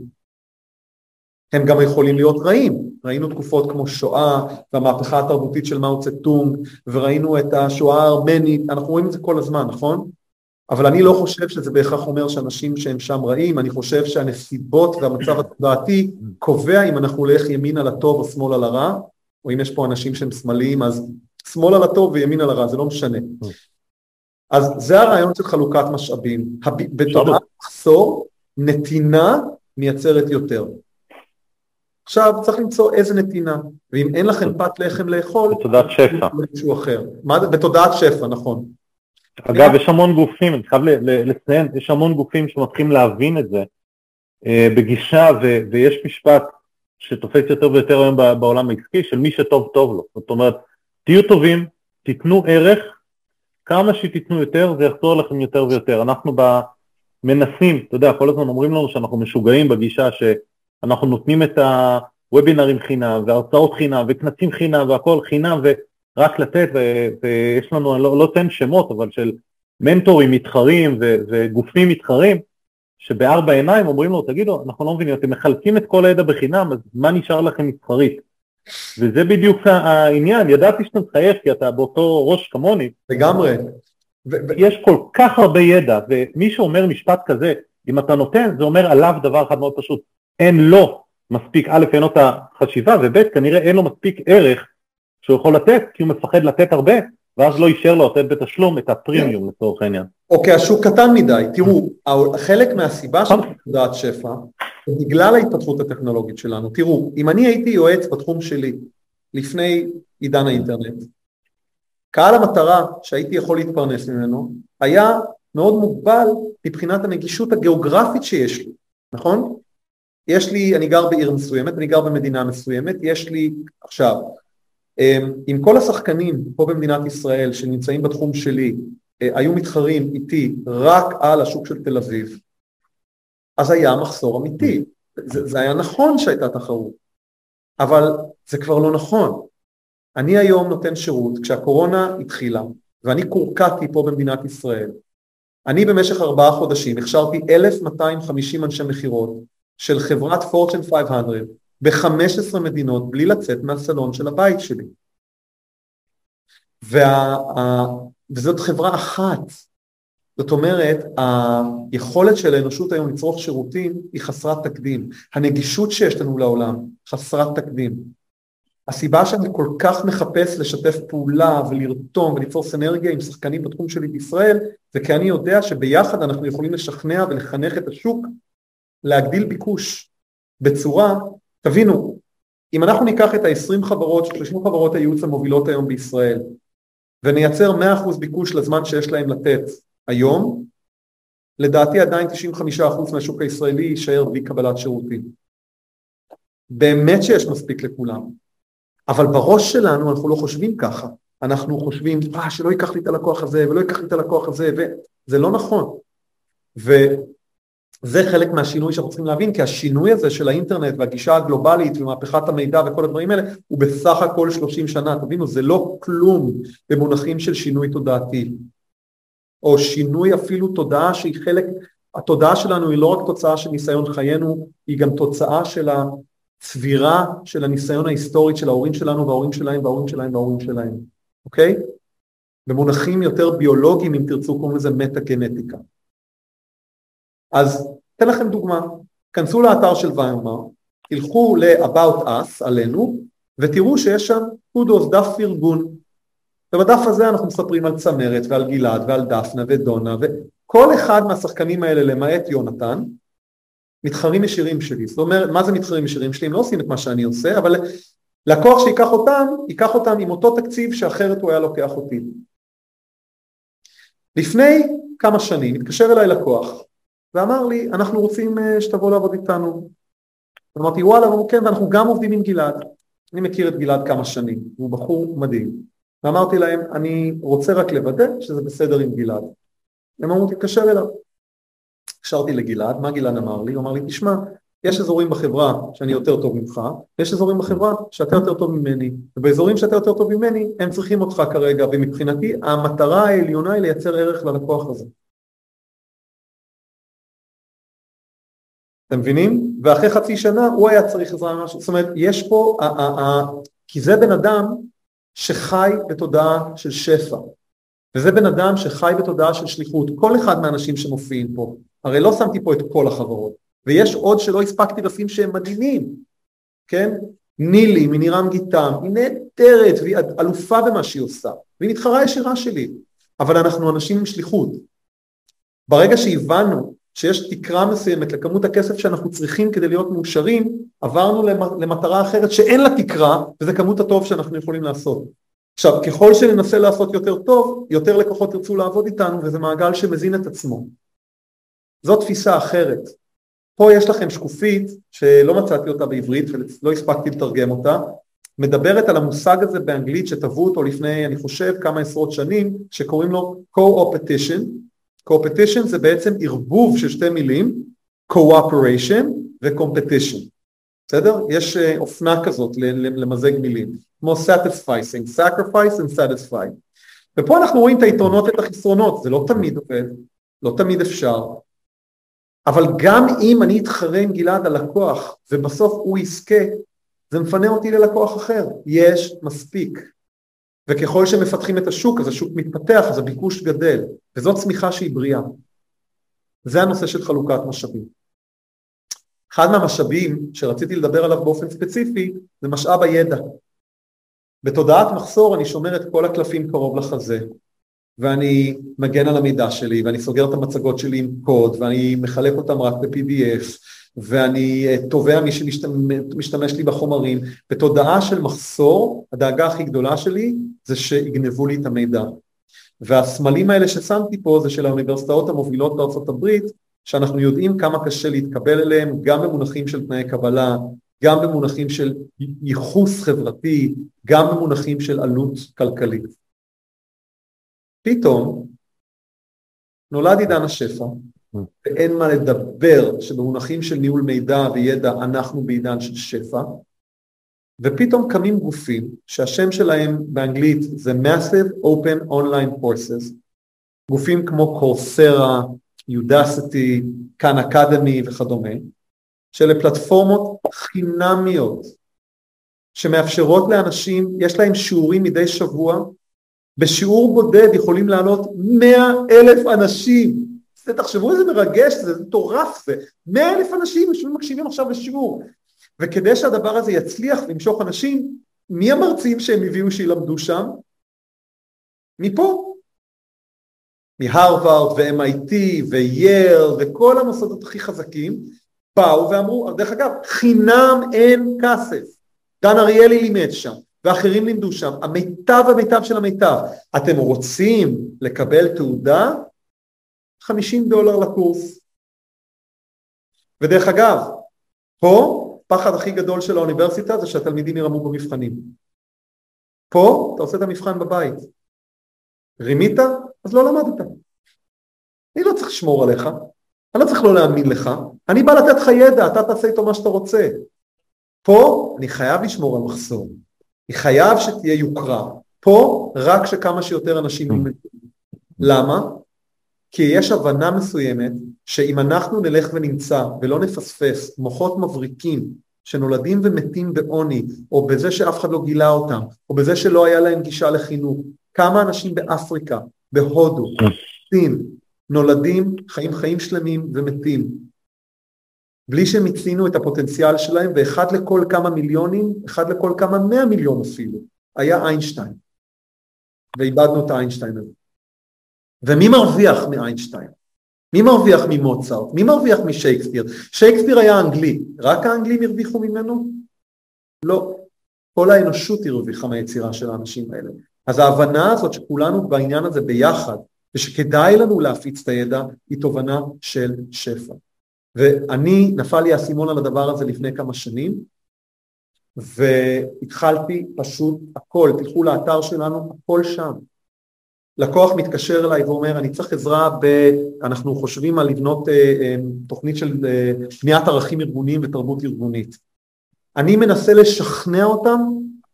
[SPEAKER 1] הם גם יכולים להיות רעים. ראינו תקופות כמו שואה והמהפכה התרבותית של מאו צטונג וראינו את השואה הארמנית, אנחנו רואים את זה כל הזמן, נכון? אבל אני לא חושב שזה בהכרח אומר שאנשים שהם שם רעים, אני חושב שהנסיבות והמצב התודעתי קובע אם אנחנו הולך ימין על הטוב או שמאל על הרע, או אם יש פה אנשים שהם שמאליים אז שמאל על הטוב וימין על הרע, זה לא משנה. אז זה הרעיון של חלוקת משאבים. בתודעת מחסור, נתינה מייצרת יותר. עכשיו צריך למצוא איזה נתינה, ואם אין לכם פת לחם לאכול,
[SPEAKER 2] בתודעת שפע.
[SPEAKER 1] משהו אחר. מה, בתודעת שפע, נכון.
[SPEAKER 2] אגב, יש המון גופים, אני חייב לציין, יש המון גופים שמתחילים להבין את זה אה, בגישה, ו, ויש משפט שתופס יותר ויותר היום בעולם העסקי, של מי שטוב טוב לו. זאת אומרת, תהיו טובים, תיתנו ערך, כמה שתיתנו יותר זה יחזור לכם יותר ויותר. אנחנו מנסים, אתה יודע, כל הזמן אומרים לנו שאנחנו משוגעים בגישה ש... אנחנו נותנים את הוובינרים חינם והרצאות חינם וכנסים חינם והכל חינם ורק לתת ו- ויש לנו, אני לא, לא אתן שמות אבל של מנטורים מתחרים ו- וגופים מתחרים שבארבע עיניים אומרים לו תגידו אנחנו לא מבינים אתם מחלקים את כל הידע בחינם אז מה נשאר לכם מסחרית וזה בדיוק העניין ידעתי שאתה מחייך כי אתה באותו ראש כמוני.
[SPEAKER 1] לגמרי.
[SPEAKER 2] יש כל כך הרבה ידע ומי שאומר משפט כזה אם אתה נותן זה אומר עליו דבר אחד מאוד פשוט. אין לו מספיק, א', אין לו את החשיבה, וב', כנראה אין לו מספיק ערך שהוא יכול לתת, כי הוא מפחד לתת הרבה, ואז לא יישאר לו לתת בתשלום את הפרימיום לצורך העניין.
[SPEAKER 1] אוקיי, השוק קטן מדי. תראו, חלק מהסיבה של תודעת שפע, בגלל ההתפתחות הטכנולוגית שלנו. תראו, אם אני הייתי יועץ בתחום שלי לפני עידן האינטרנט, קהל המטרה שהייתי יכול להתפרנס ממנו היה מאוד מוגבל מבחינת הנגישות הגיאוגרפית שיש לי, נכון? יש לי, אני גר בעיר מסוימת, אני גר במדינה מסוימת, יש לי עכשיו, אם כל השחקנים פה במדינת ישראל שנמצאים בתחום שלי אה, היו מתחרים איתי רק על השוק של תל אביב, אז היה מחסור אמיתי. זה, זה היה נכון שהייתה תחרות, אבל זה כבר לא נכון. אני היום נותן שירות, כשהקורונה התחילה, ואני קורקעתי פה במדינת ישראל, אני במשך ארבעה חודשים הכשרתי 1,250 אנשי מכירות של חברת פורצ'ן 500 ב-15 מדינות בלי לצאת מהסלון של הבית שלי. וה, וזאת חברה אחת. זאת אומרת, היכולת של האנושות היום לצרוך שירותים היא חסרת תקדים. הנגישות שיש לנו לעולם חסרת תקדים. הסיבה שאני כל כך מחפש לשתף פעולה ולרתום וליצור סנרגיה עם שחקנים בתחום שלי בישראל זה כי אני יודע שביחד אנחנו יכולים לשכנע ולחנך את השוק להגדיל ביקוש בצורה, תבינו, אם אנחנו ניקח את ה-20 חברות, 30 חברות הייעוץ המובילות היום בישראל ונייצר 100% ביקוש לזמן שיש להם לתת היום, לדעתי עדיין 95% מהשוק הישראלי יישאר בלי קבלת שירותים. באמת שיש מספיק לכולם, אבל בראש שלנו אנחנו לא חושבים ככה, אנחנו חושבים, אה, שלא ייקח לי את הלקוח הזה ולא ייקח לי את הלקוח הזה, וזה לא נכון. וזה חלק מהשינוי שאנחנו צריכים להבין, כי השינוי הזה של האינטרנט והגישה הגלובלית ומהפכת המידע וכל הדברים האלה, הוא בסך הכל 30 שנה, תבינו, זה לא כלום במונחים של שינוי תודעתי, או שינוי אפילו תודעה שהיא חלק, התודעה שלנו היא לא רק תוצאה של ניסיון חיינו, היא גם תוצאה של הצבירה של הניסיון ההיסטורית של ההורים שלנו וההורים שלהם וההורים שלהם וההורים שלהם, אוקיי? במונחים יותר ביולוגיים, אם תרצו, קוראים לזה מטה-גנטיקה. אז אתן לכם דוגמה, כנסו לאתר של ויימר, תלכו ל-about us, עלינו, ותראו שיש שם קודוס, דף פרגון. ובדף הזה אנחנו מספרים על צמרת ועל גלעד ועל דפנה ודונה, וכל אחד מהשחקנים האלה, למעט יונתן, מתחרים ישירים שלי. זאת אומרת, מה זה מתחרים ישירים שלי? הם לא עושים את מה שאני עושה, אבל לקוח שיקח אותם, ייקח אותם עם אותו תקציב שאחרת הוא היה לוקח אותי. לפני כמה שנים התקשר אליי לקוח ואמר לי, אנחנו רוצים אה, שתבוא לעבוד איתנו. אמרתי, וואלה, אמרו כן, ואנחנו גם עובדים עם גלעד. אני מכיר את גלעד כמה שנים, הוא בחור מדהים. ואמרתי להם, אני רוצה רק לוודא שזה בסדר עם גלעד. הם אמרו, תתקשר אליו. התקשרתי לגלעד, מה גלעד אמר לי? הוא אמר לי, תשמע, יש אזורים בחברה שאני יותר טוב ממך, ויש אזורים בחברה שאתה יותר טוב ממני, ובאזורים שאתה יותר טוב ממני, הם צריכים אותך כרגע, ומבחינתי המטרה העליונה היא לייצר ערך ללקוח הזה. אתם מבינים? ואחרי חצי שנה הוא היה צריך עזרה ממשהו, זאת אומרת, יש פה, ה- ה- ה- כי זה בן אדם שחי בתודעה של שפע, וזה בן אדם שחי בתודעה של שליחות, כל אחד מהאנשים שמופיעים פה, הרי לא שמתי פה את כל החברות, ויש עוד שלא הספקתי לשים שהם מדהימים, כן? נילי מנירם גיטם, היא נהדרת והיא אלופה במה שהיא עושה, והיא מתחרה ישירה שלי, אבל אנחנו אנשים עם שליחות. ברגע שהבנו שיש תקרה מסוימת לכמות הכסף שאנחנו צריכים כדי להיות מאושרים, עברנו למטרה אחרת שאין לה תקרה, וזה כמות הטוב שאנחנו יכולים לעשות. עכשיו, ככל שננסה לעשות יותר טוב, יותר לקוחות ירצו לעבוד איתנו, וזה מעגל שמזין את עצמו. זו תפיסה אחרת. פה יש לכם שקופית שלא מצאתי אותה בעברית ולא הספקתי לתרגם אותה, מדברת על המושג הזה באנגלית שטבעו אותו לפני אני חושב כמה עשרות שנים שקוראים לו co-opetition, co-opetition זה בעצם ערבוב של שתי מילים, cooperation ו-competition, בסדר? יש אה, אופנה כזאת למזג מילים, כמו satisficing, sacrifice and. ופה אנחנו רואים את היתרונות ואת החסרונות, זה לא תמיד עובד, לא תמיד אפשר, אבל גם אם אני אתחרה עם גלעד הלקוח ובסוף הוא יזכה, זה מפנה אותי ללקוח אחר, יש מספיק. וככל שמפתחים את השוק אז השוק מתפתח אז הביקוש גדל וזאת צמיחה שהיא בריאה. זה הנושא של חלוקת משאבים. אחד מהמשאבים שרציתי לדבר עליו באופן ספציפי זה משאב הידע. בתודעת מחסור אני שומר את כל הקלפים קרוב לחזה ואני מגן על המידע שלי ואני סוגר את המצגות שלי עם קוד ואני מחלק אותם רק ב-PDF ואני אה, תובע מי שמשתמש לי בחומרים. בתודעה של מחסור, הדאגה הכי גדולה שלי זה שיגנבו לי את המידע. והסמלים האלה ששמתי פה זה של האוניברסיטאות המובילות בארצות הברית, שאנחנו יודעים כמה קשה להתקבל אליהם, גם במונחים של תנאי קבלה, גם במונחים של ייחוס חברתי, גם במונחים של עלות כלכלית. פתאום נולד עידן השפע, ואין מה לדבר שבמונחים של ניהול מידע וידע אנחנו בעידן של שפע, ופתאום קמים גופים שהשם שלהם באנגלית זה Massive Open Online Courses, גופים כמו קורסרה, יודסיטי, כאן אקדמי וכדומה, שאלה פלטפורמות חינמיות שמאפשרות לאנשים, יש להם שיעורים מדי שבוע, בשיעור בודד יכולים לעלות מאה אלף אנשים זה, תחשבו איזה מרגש, זה מטורף זה. מאה אלף אנשים יושבים מקשיבים עכשיו לשיעור. וכדי שהדבר הזה יצליח וימשוך אנשים, מי המרצים שהם הביאו שילמדו שם? מפה. מהרווארד ו-MIT ו-YER וכל המוסדות הכי חזקים באו ואמרו, דרך אגב, חינם אין כסף. דן אריאלי לימד שם, ואחרים לימדו שם, המיטב המיטב של המיטב. אתם רוצים לקבל תעודה? 50 דולר לקורס. ודרך אגב, פה הפחד הכי גדול של האוניברסיטה זה שהתלמידים ירמו במבחנים. פה אתה עושה את המבחן בבית. רימית? אז לא למדת. אני לא צריך לשמור עליך, אני לא צריך לא להאמין לך, אני בא לתת לך ידע, אתה תעשה איתו מה שאתה רוצה. פה אני חייב לשמור על מחסור, אני חייב שתהיה יוקרה. פה רק שכמה שיותר אנשים ילמדו. למה? כי יש הבנה מסוימת שאם אנחנו נלך ונמצא ולא נפספס מוחות מבריקים שנולדים ומתים בעוני, או בזה שאף אחד לא גילה אותם, או בזה שלא היה להם גישה לחינוך, כמה אנשים באפריקה, בהודו, סין, נולדים, חיים חיים שלמים ומתים, בלי שהם הצינו את הפוטנציאל שלהם, ואחד לכל כמה מיליונים, אחד לכל כמה מאה מיליון אפילו, היה איינשטיין. ואיבדנו את האיינשטיין הזה. ומי מרוויח מאיינשטיין? מי מרוויח ממוצרט? מי מרוויח משייקספיר? שייקספיר היה אנגלי, רק האנגלים הרוויחו ממנו? לא. כל האנושות הרוויחה מהיצירה של האנשים האלה. אז ההבנה הזאת שכולנו בעניין הזה ביחד, ושכדאי לנו להפיץ את הידע, היא תובנה של שפע. ואני, נפל לי האסימון על הדבר הזה לפני כמה שנים, והתחלתי פשוט הכל, תלכו לאתר שלנו, הכל שם. לקוח מתקשר אליי ואומר, אני צריך עזרה ב... אנחנו חושבים על לבנות אה, אה, תוכנית של אה, בניית ערכים ארגוניים ותרבות ארגונית. אני מנסה לשכנע אותם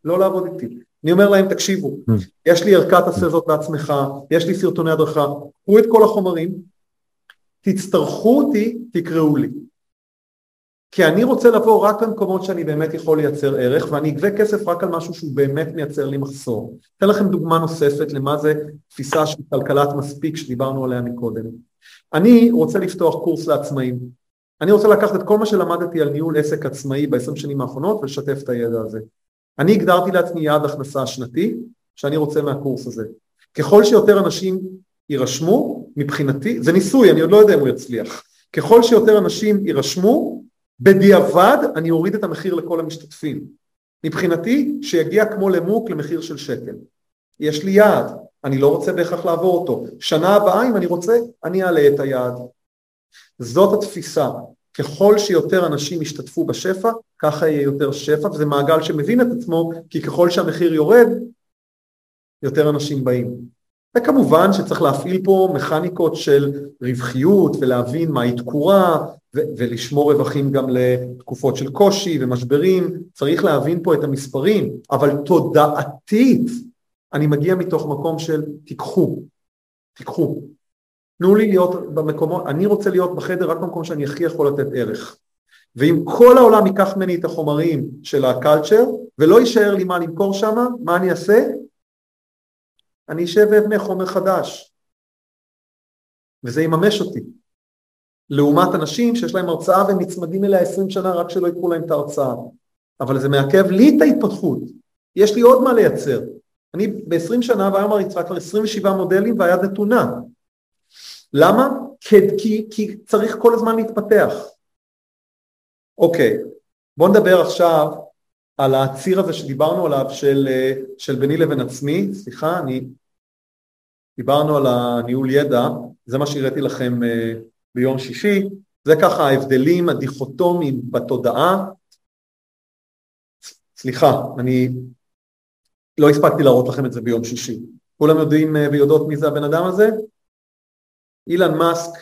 [SPEAKER 1] לא לעבוד איתי. אני אומר להם, תקשיבו, mm. יש לי ערכת עשה זאת בעצמך, יש לי סרטוני הדרכה, קחו את כל החומרים, תצטרכו אותי, תקראו לי. כי אני רוצה לבוא רק למקומות שאני באמת יכול לייצר ערך ואני אגבה כסף רק על משהו שהוא באמת מייצר לי מחסור. אתן לכם דוגמה נוספת למה זה תפיסה של כלכלת מספיק שדיברנו עליה מקודם. אני רוצה לפתוח קורס לעצמאים. אני רוצה לקחת את כל מה שלמדתי על ניהול עסק עצמאי בעשרים שנים האחרונות ולשתף את הידע הזה. אני הגדרתי לעצמי יעד הכנסה שנתי שאני רוצה מהקורס הזה. ככל שיותר אנשים יירשמו, מבחינתי, זה ניסוי, אני עוד לא יודע אם הוא יצליח, ככל שיותר אנשים יירשמו, בדיעבד אני אוריד את המחיר לכל המשתתפים. מבחינתי, שיגיע כמו למוק למחיר של שקל. יש לי יעד, אני לא רוצה בהכרח לעבור אותו. שנה הבאה, אם אני רוצה, אני אעלה את היעד. זאת התפיסה. ככל שיותר אנשים ישתתפו בשפע, ככה יהיה יותר שפע, וזה מעגל שמבין את עצמו, כי ככל שהמחיר יורד, יותר אנשים באים. וכמובן שצריך להפעיל פה מכניקות של רווחיות ולהבין מהי תקורה ו- ולשמור רווחים גם לתקופות של קושי ומשברים, צריך להבין פה את המספרים, אבל תודעתית אני מגיע מתוך מקום של תיקחו, תיקחו. תנו לי להיות במקומות, אני רוצה להיות בחדר רק במקום שאני הכי יכול לתת ערך. ואם כל העולם ייקח ממני את החומרים של הקלצ'ר ולא יישאר לי מה למכור שם, מה אני אעשה? אני אשב ואבנה חומר חדש. וזה יממש אותי. לעומת אנשים שיש להם הרצאה והם נצמדים אליה עשרים שנה רק שלא יקחו להם את ההרצאה. אבל זה מעכב לי את ההתפתחות. יש לי עוד מה לייצר. אני ב-20 שנה והיום הריצה כבר 27 מודלים והיד נתונה. למה? כי, כי, צריך כל הזמן להתפתח. אוקיי, בואו נדבר עכשיו על הציר הזה שדיברנו עליו של, של ביני לבין עצמי, סליחה, אני, דיברנו על הניהול ידע, זה מה שהראיתי לכם אה, ביום שישי, זה ככה ההבדלים הדיכוטומיים בתודעה, סליחה, אני לא הספקתי להראות לכם את זה ביום שישי, כולם יודעים אה, ויודעות מי זה הבן אדם הזה? אילן מאסק,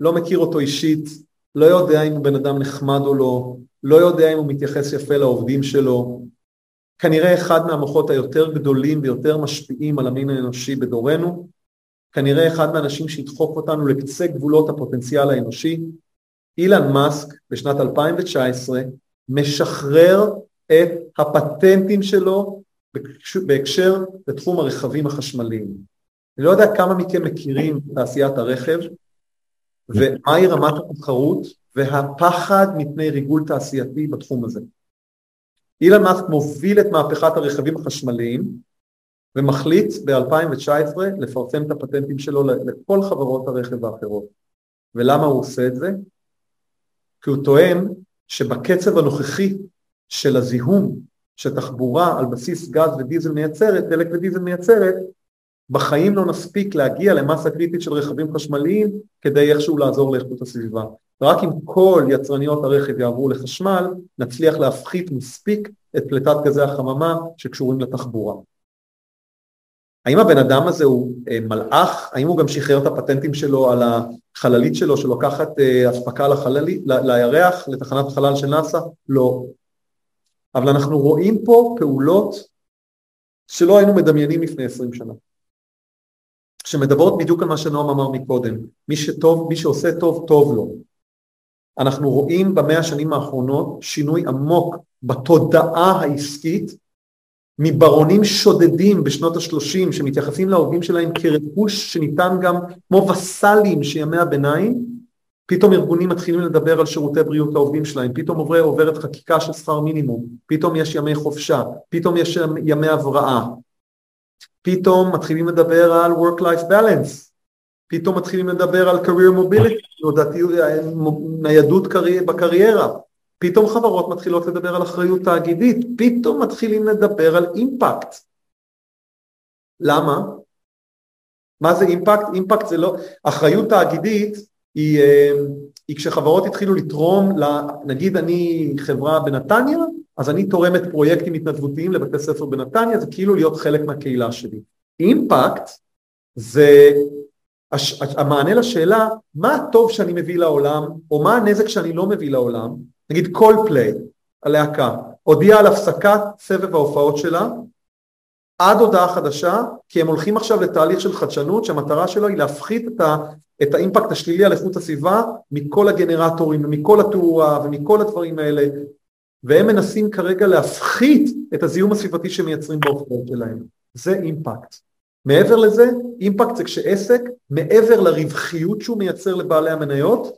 [SPEAKER 1] לא מכיר אותו אישית, לא יודע אם הוא בן אדם נחמד או לא, לא יודע אם הוא מתייחס יפה לעובדים שלו, כנראה אחד מהמוחות היותר גדולים ויותר משפיעים על המין האנושי בדורנו, כנראה אחד מהאנשים שידחוף אותנו לקצה גבולות הפוטנציאל האנושי, אילן מאסק בשנת 2019 משחרר את הפטנטים שלו בהקשר לתחום הרכבים החשמליים. אני לא יודע כמה מכם מכירים תעשיית הרכב ומהי רמת התחרות והפחד מפני ריגול תעשייתי בתחום הזה. אילן מאסק מוביל את מהפכת הרכבים החשמליים ומחליט ב-2019 לפרסם את הפטנטים שלו לכל חברות הרכב האחרות. ולמה הוא עושה את זה? כי הוא טוען שבקצב הנוכחי של הזיהום שתחבורה על בסיס גז ודיזל מייצרת, דלק ודיזל מייצרת, בחיים לא נספיק להגיע למסה קריטית של רכבים חשמליים כדי איכשהו לעזור לאיכות הסביבה. ורק אם כל יצרניות הרכב יעברו לחשמל, נצליח להפחית מספיק את פליטת גזי החממה שקשורים לתחבורה. האם הבן אדם הזה הוא אה, מלאך? האם הוא גם שחרר את הפטנטים שלו על החללית שלו שלוקחת אה, אספקה לחללי, לירח, לתחנת החלל של נאס"א? לא. אבל אנחנו רואים פה פעולות שלא היינו מדמיינים לפני עשרים שנה. שמדברות בדיוק על מה שנועם אמר מקודם, מי שטוב, מי שעושה טוב, טוב לו. אנחנו רואים במאה השנים האחרונות שינוי עמוק בתודעה העסקית מברונים שודדים בשנות ה-30 שמתייחסים לעובדים שלהם כרכוש שניתן גם כמו וסלים של ימי הביניים, פתאום ארגונים מתחילים לדבר על שירותי בריאות לעובדים שלהם, פתאום עובר, עוברת חקיקה של שכר מינימום, פתאום יש ימי חופשה, פתאום יש ימי הבראה, פתאום מתחילים לדבר על work-life balance, פתאום מתחילים לדבר על career mobility, ניידות בקריירה, פתאום חברות מתחילות לדבר על אחריות תאגידית, פתאום מתחילים לדבר על אימפקט. למה? מה זה אימפקט? אימפקט זה לא, אחריות תאגידית היא, אה, היא כשחברות התחילו לתרום, נגיד אני חברה בנתניה, אז אני תורמת פרויקטים התנדבותיים לבתי ספר בנתניה, זה כאילו להיות חלק מהקהילה שלי. אימפקט זה הש, המענה לשאלה מה הטוב שאני מביא לעולם, או מה הנזק שאני לא מביא לעולם, נגיד כל פליי, הלהקה, הודיעה על הפסקת סבב ההופעות שלה עד הודעה חדשה, כי הם הולכים עכשיו לתהליך של חדשנות שהמטרה שלו היא להפחית את, ה, את האימפקט השלילי על איכות הסביבה מכל הגנרטורים ומכל התאורה ומכל הדברים האלה, והם מנסים כרגע להפחית את הזיהום הסביבתי שמייצרים בהופעות שלהם. זה אימפקט. מעבר לזה, אימפקט זה כשעסק, מעבר לרווחיות שהוא מייצר לבעלי המניות,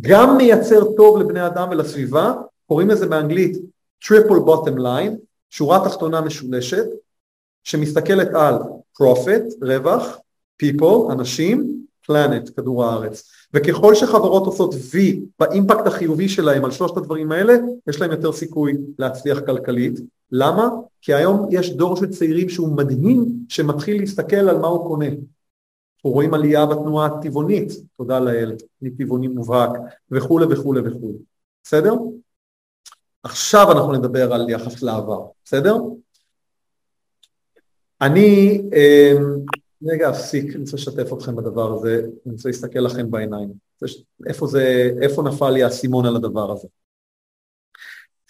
[SPEAKER 1] גם מייצר טוב לבני אדם ולסביבה, קוראים לזה באנגלית triple bottom line, שורה תחתונה משולשת, שמסתכלת על profit, רווח, people, אנשים, planet, כדור הארץ. וככל שחברות עושות V באימפקט החיובי שלהם על שלושת הדברים האלה, יש להם יותר סיכוי להצליח כלכלית. למה? כי היום יש דור של צעירים שהוא מדהים, שמתחיל להסתכל על מה הוא קונה. אנחנו רואים עלייה בתנועה הטבעונית, תודה לאל, מטבעוני מובהק, וכולי וכולי וכולי. בסדר? עכשיו אנחנו נדבר על יחס לעבר, בסדר? אני אמ, רגע אפסיק, אני רוצה לשתף אתכם בדבר הזה, אני רוצה להסתכל לכם בעיניים. איפה, זה, איפה נפל לי האסימון על הדבר הזה?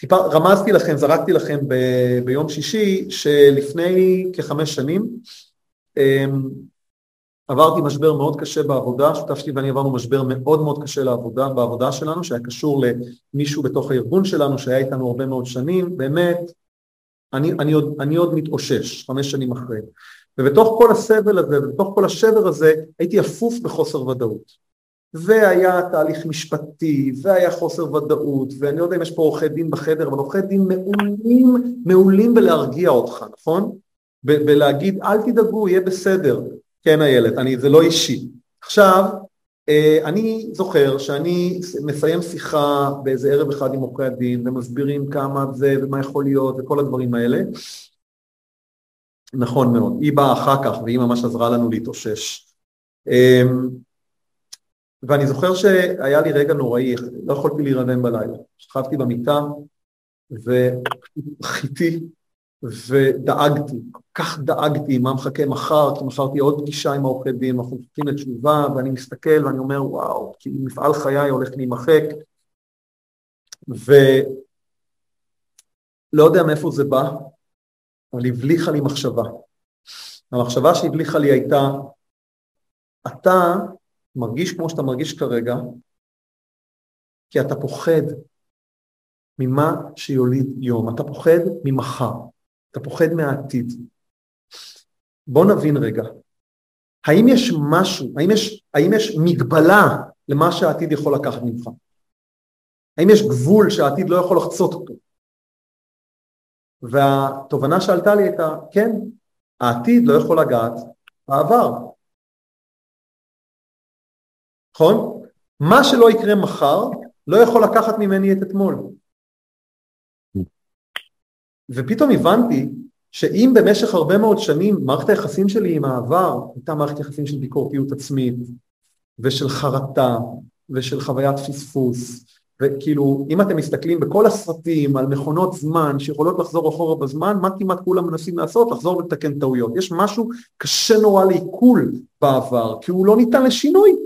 [SPEAKER 1] סיפר, רמזתי לכם, זרקתי לכם ב, ביום שישי, שלפני כחמש שנים אמ, עברתי משבר מאוד קשה בעבודה, שותף שלי ואני עברנו משבר מאוד מאוד קשה לעבודה, בעבודה שלנו, שהיה קשור למישהו בתוך הארגון שלנו, שהיה איתנו הרבה מאוד שנים, באמת, אני, אני, עוד, אני עוד מתאושש, חמש שנים אחרי. ובתוך כל הסבל הזה, ובתוך כל השבר הזה, הייתי אפוף בחוסר ודאות. והיה תהליך משפטי, והיה חוסר ודאות, ואני לא יודע אם יש פה עורכי דין בחדר, אבל עורכי דין מעולים, מעולים בלהרגיע אותך, נכון? בלהגיד אל תדאגו, יהיה בסדר. כן איילת, זה לא אישי. עכשיו, אה, אני זוכר שאני מסיים שיחה באיזה ערב אחד עם עורכי הדין ומסבירים כמה זה ומה יכול להיות וכל הדברים האלה. נכון מאוד, היא באה אחר כך והיא ממש עזרה לנו להתאושש. אמ, ואני זוכר שהיה לי רגע נוראי, לא יכולתי להירדם בלילה. שכבתי במיטה וחיתי ודאגתי, כל כך דאגתי מה מחכה מחר, כי מחר תהיה עוד פגישה עם העורכי דין, אנחנו מחכים לתשובה, ואני מסתכל ואני אומר וואו, כי מפעל חיי הולך להימחק, ולא יודע מאיפה זה בא, אבל הבליחה לי מחשבה. המחשבה שהבליחה לי הייתה, אתה מרגיש כמו שאתה מרגיש כרגע, כי אתה פוחד ממה שיוליד יום, אתה פוחד ממחר. אתה פוחד מהעתיד. בוא נבין רגע, האם יש משהו, האם יש, האם יש מגבלה למה שהעתיד יכול לקחת ממך? האם יש גבול שהעתיד לא יכול לחצות אותו? והתובנה שעלתה לי הייתה, כן, העתיד לא יכול לגעת בעבר. נכון? מה שלא יקרה מחר לא יכול לקחת ממני את אתמול. ופתאום הבנתי שאם במשך הרבה מאוד שנים מערכת היחסים שלי עם העבר הייתה מערכת יחסים של ביקורתיות עצמית ושל חרטה ושל חוויית פספוס, וכאילו אם אתם מסתכלים בכל הסרטים על מכונות זמן שיכולות לחזור אחורה בזמן, מה כמעט כולם מנסים לעשות? לחזור ולתקן טעויות. יש משהו קשה נורא לעיכול בעבר, כי הוא לא ניתן לשינוי.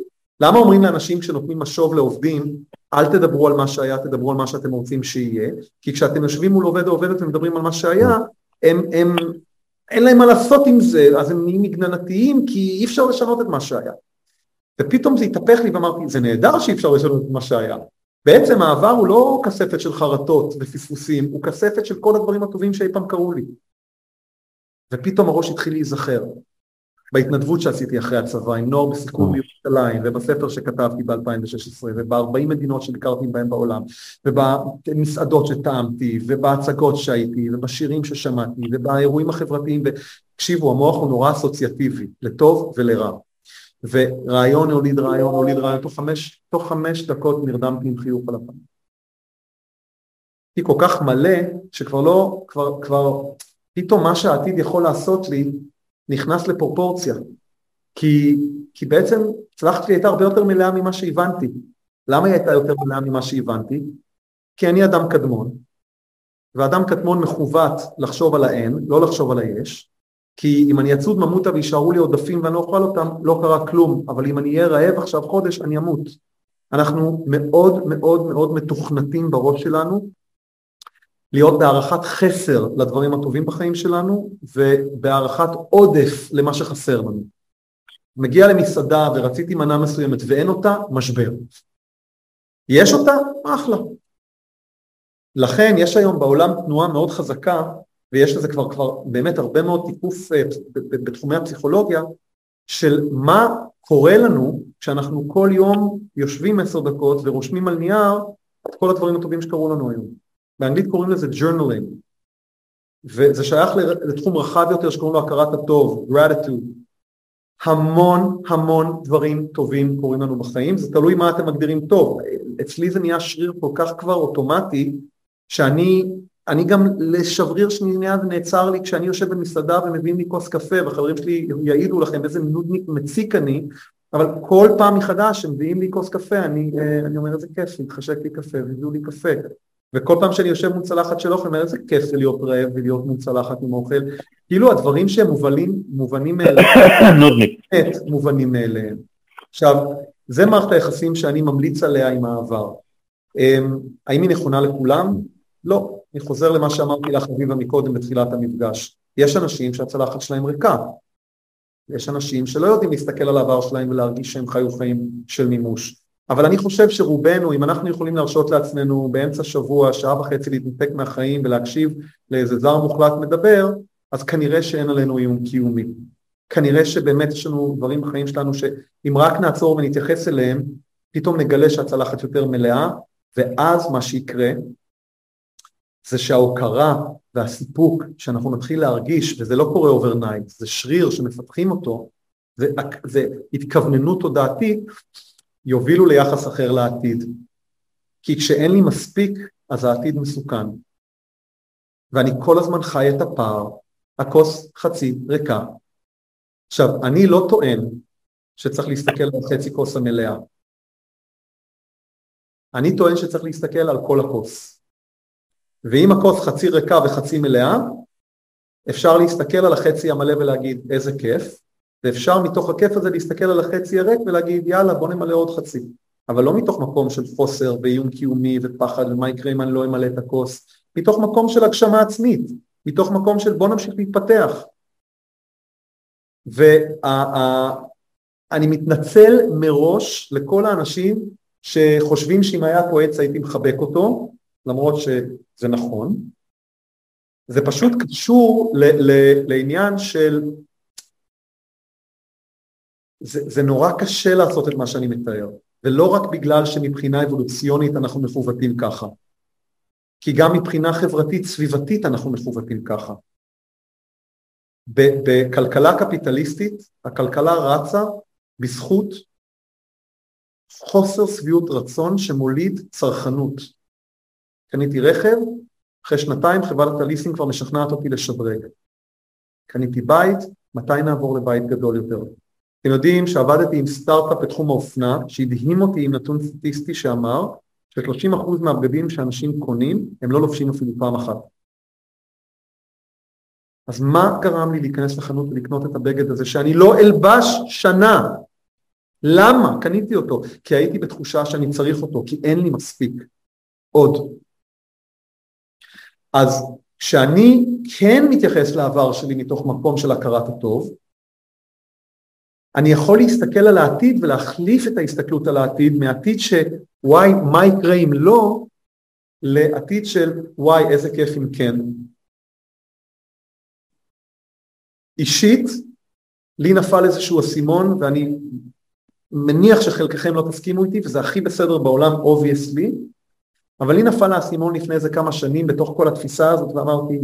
[SPEAKER 1] למה אומרים לאנשים כשנותנים משוב לעובדים, אל תדברו על מה שהיה, תדברו על מה שאתם רוצים שיהיה, כי כשאתם יושבים מול עובד או עובדת ומדברים על מה שהיה, הם, הם, אין להם מה לעשות עם זה, אז הם נהיים מגננתיים כי אי אפשר לשנות את מה שהיה. ופתאום זה התהפך לי ואמרתי, זה נהדר שאי אפשר לשנות את מה שהיה. בעצם העבר הוא לא כספת של חרטות ופספוסים, הוא כספת של כל הדברים הטובים שאי פעם קרו לי. ופתאום הראש התחיל להיזכר. בהתנדבות שעשיתי אחרי הצבא עם נוער בסיכון בירושלים ובספר שכתבתי ב-2016 וב-40 מדינות שביקרתי בהן בעולם ובמסעדות שטעמתי ובהצגות שהייתי ובשירים ששמעתי ובאירועים החברתיים ותקשיבו המוח הוא נורא אסוציאטיבי לטוב ולרע ורעיון הוליד רעיון הוליד רעיון תוך חמש, תוך חמש דקות נרדמתי עם חיוך על הפנים היא כל כך מלא שכבר לא, כבר, כבר פתאום מה שהעתיד יכול לעשות לי נכנס לפרופורציה. כי, כי בעצם הצלחת שלי הייתה הרבה יותר מלאה ממה שהבנתי. למה היא הייתה יותר מלאה ממה שהבנתי? כי אני אדם קדמון, ואדם קדמון מכוות לחשוב על האין, לא לחשוב על היש, כי אם אני אצוד ממותה ויישארו לי עודפים ואני לא אוכל אותם, לא קרה כלום, אבל אם אני אהיה רעב עכשיו חודש, אני אמות. אנחנו מאוד מאוד מאוד מתוכנתים בראש שלנו להיות בהערכת חסר לדברים הטובים בחיים שלנו ובהערכת עודף למה שחסר לנו. מגיע למסעדה ורציתי מנה מסוימת ואין אותה, משבר. יש אותה, אחלה. לכן יש היום בעולם תנועה מאוד חזקה ויש לזה כבר, כבר באמת הרבה מאוד תיקוף אה, בתחומי הפסיכולוגיה של מה קורה לנו כשאנחנו כל יום יושבים עשר דקות ורושמים על נייר את כל הדברים הטובים שקרו לנו היום. באנגלית קוראים לזה journaling, וזה שייך לתחום רחב יותר שקוראים לו הכרת הטוב, gratitude. המון המון דברים טובים קורים לנו בחיים, זה תלוי מה אתם מגדירים טוב. אצלי זה נהיה שריר כל כך כבר אוטומטי, שאני אני גם לשבריר שנייה זה נעצר לי כשאני יושב במסעדה ומביאים לי כוס קפה, וחברים שלי יעידו לכם איזה נודניק מציק אני, אבל כל פעם מחדש שמביאים לי כוס קפה, אני, אה, אני אומר איזה כיף, מתחשק לי קפה, והביאו לי קפה. וכל פעם שאני יושב מול צלחת של אוכל, אומר איזה כיף זה להיות רעב ולהיות מול צלחת עם אוכל, כאילו הדברים שהם מובנים, מובנים מאליהם, מובנים מאליהם. עכשיו, זה מערכת היחסים שאני ממליץ עליה עם העבר. אמ, האם היא נכונה לכולם? לא. אני חוזר למה שאמרתי לך אביבה מקודם בתחילת המפגש. יש אנשים שהצלחת שלהם ריקה. יש אנשים שלא יודעים להסתכל על העבר שלהם ולהרגיש שהם חיו חיים של מימוש. אבל אני חושב שרובנו, אם אנחנו יכולים להרשות לעצמנו באמצע שבוע, שעה וחצי להתנתק מהחיים ולהקשיב לאיזה זר מוחלט מדבר, אז כנראה שאין עלינו איום קיומי. כנראה שבאמת יש לנו דברים בחיים שלנו שאם רק נעצור ונתייחס אליהם, פתאום נגלה שהצלחת יותר מלאה, ואז מה שיקרה זה שההוקרה והסיפוק שאנחנו נתחיל להרגיש, וזה לא קורה overnight, זה שריר שמפתחים אותו, זה, זה התכווננות תודעתית, יובילו ליחס אחר לעתיד. כי כשאין לי מספיק, אז העתיד מסוכן. ואני כל הזמן חי את הפער, הכוס חצי ריקה. עכשיו, אני לא טוען שצריך להסתכל על חצי כוס המלאה. אני טוען שצריך להסתכל על כל הכוס. ואם הכוס חצי ריקה וחצי מלאה, אפשר להסתכל על החצי המלא ולהגיד איזה כיף, ואפשר מתוך הכיף הזה להסתכל על החצי הריק ולהגיד יאללה בוא נמלא עוד חצי, אבל לא מתוך מקום של חוסר ואיום קיומי ופחד ומה יקרה אם אני לא אמלא את הכוס, מתוך מקום של הגשמה עצמית, מתוך מקום של בוא נמשיך להתפתח. ואני מתנצל מראש לכל האנשים שחושבים שאם היה פה עץ הייתי מחבק אותו, למרות שזה נכון, זה פשוט קשור לעניין של זה, זה נורא קשה לעשות את מה שאני מתאר, ולא רק בגלל שמבחינה אבולוציונית אנחנו מכוותים ככה, כי גם מבחינה חברתית סביבתית אנחנו מכוותים ככה. בכלכלה קפיטליסטית הכלכלה רצה בזכות חוסר שביעות רצון שמוליד צרכנות. קניתי רכב, אחרי שנתיים חברת הליסינג כבר משכנעת אותי לשדרג. קניתי בית, מתי נעבור לבית גדול יותר? אתם יודעים שעבדתי עם סטארט-אפ בתחום האופנה, שהדהים אותי עם נתון סטטיסטי שאמר ש-30% מהבגדים שאנשים קונים, הם לא לובשים אפילו פעם אחת. אז מה גרם לי להיכנס לחנות ולקנות את הבגד הזה שאני לא אלבש שנה? למה? קניתי אותו. כי הייתי בתחושה שאני צריך אותו, כי אין לי מספיק. עוד. אז כשאני כן מתייחס לעבר שלי מתוך מקום של הכרת הטוב, אני יכול להסתכל על העתיד ולהחליף את ההסתכלות על העתיד מעתיד שוואי, מה יקרה אם לא, לעתיד של וואי, איזה כיף אם כן. אישית, לי נפל איזשהו אסימון ואני מניח שחלקכם לא תסכימו איתי וזה הכי בסדר בעולם obviously, אבל לי נפל האסימון לפני איזה כמה שנים בתוך כל התפיסה הזאת ואמרתי,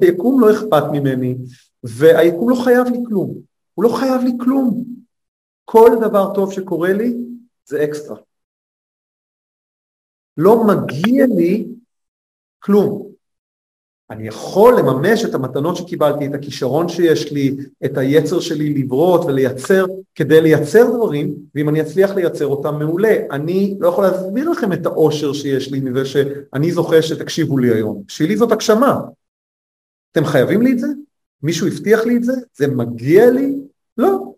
[SPEAKER 1] היקום לא אכפת ממני והיקום לא חייב לי כלום, הוא לא חייב לי כלום. כל דבר טוב שקורה לי זה אקסטרה. לא מגיע לי כלום. אני יכול לממש את המתנות שקיבלתי, את הכישרון שיש לי, את היצר שלי לברות ולייצר, כדי לייצר דברים, ואם אני אצליח לייצר אותם מעולה. אני לא יכול להסביר לכם את האושר שיש לי מזה שאני זוכה שתקשיבו לי היום. בשבילי זאת הגשמה. אתם חייבים לי את זה? מישהו הבטיח לי את זה? זה מגיע לי? לא.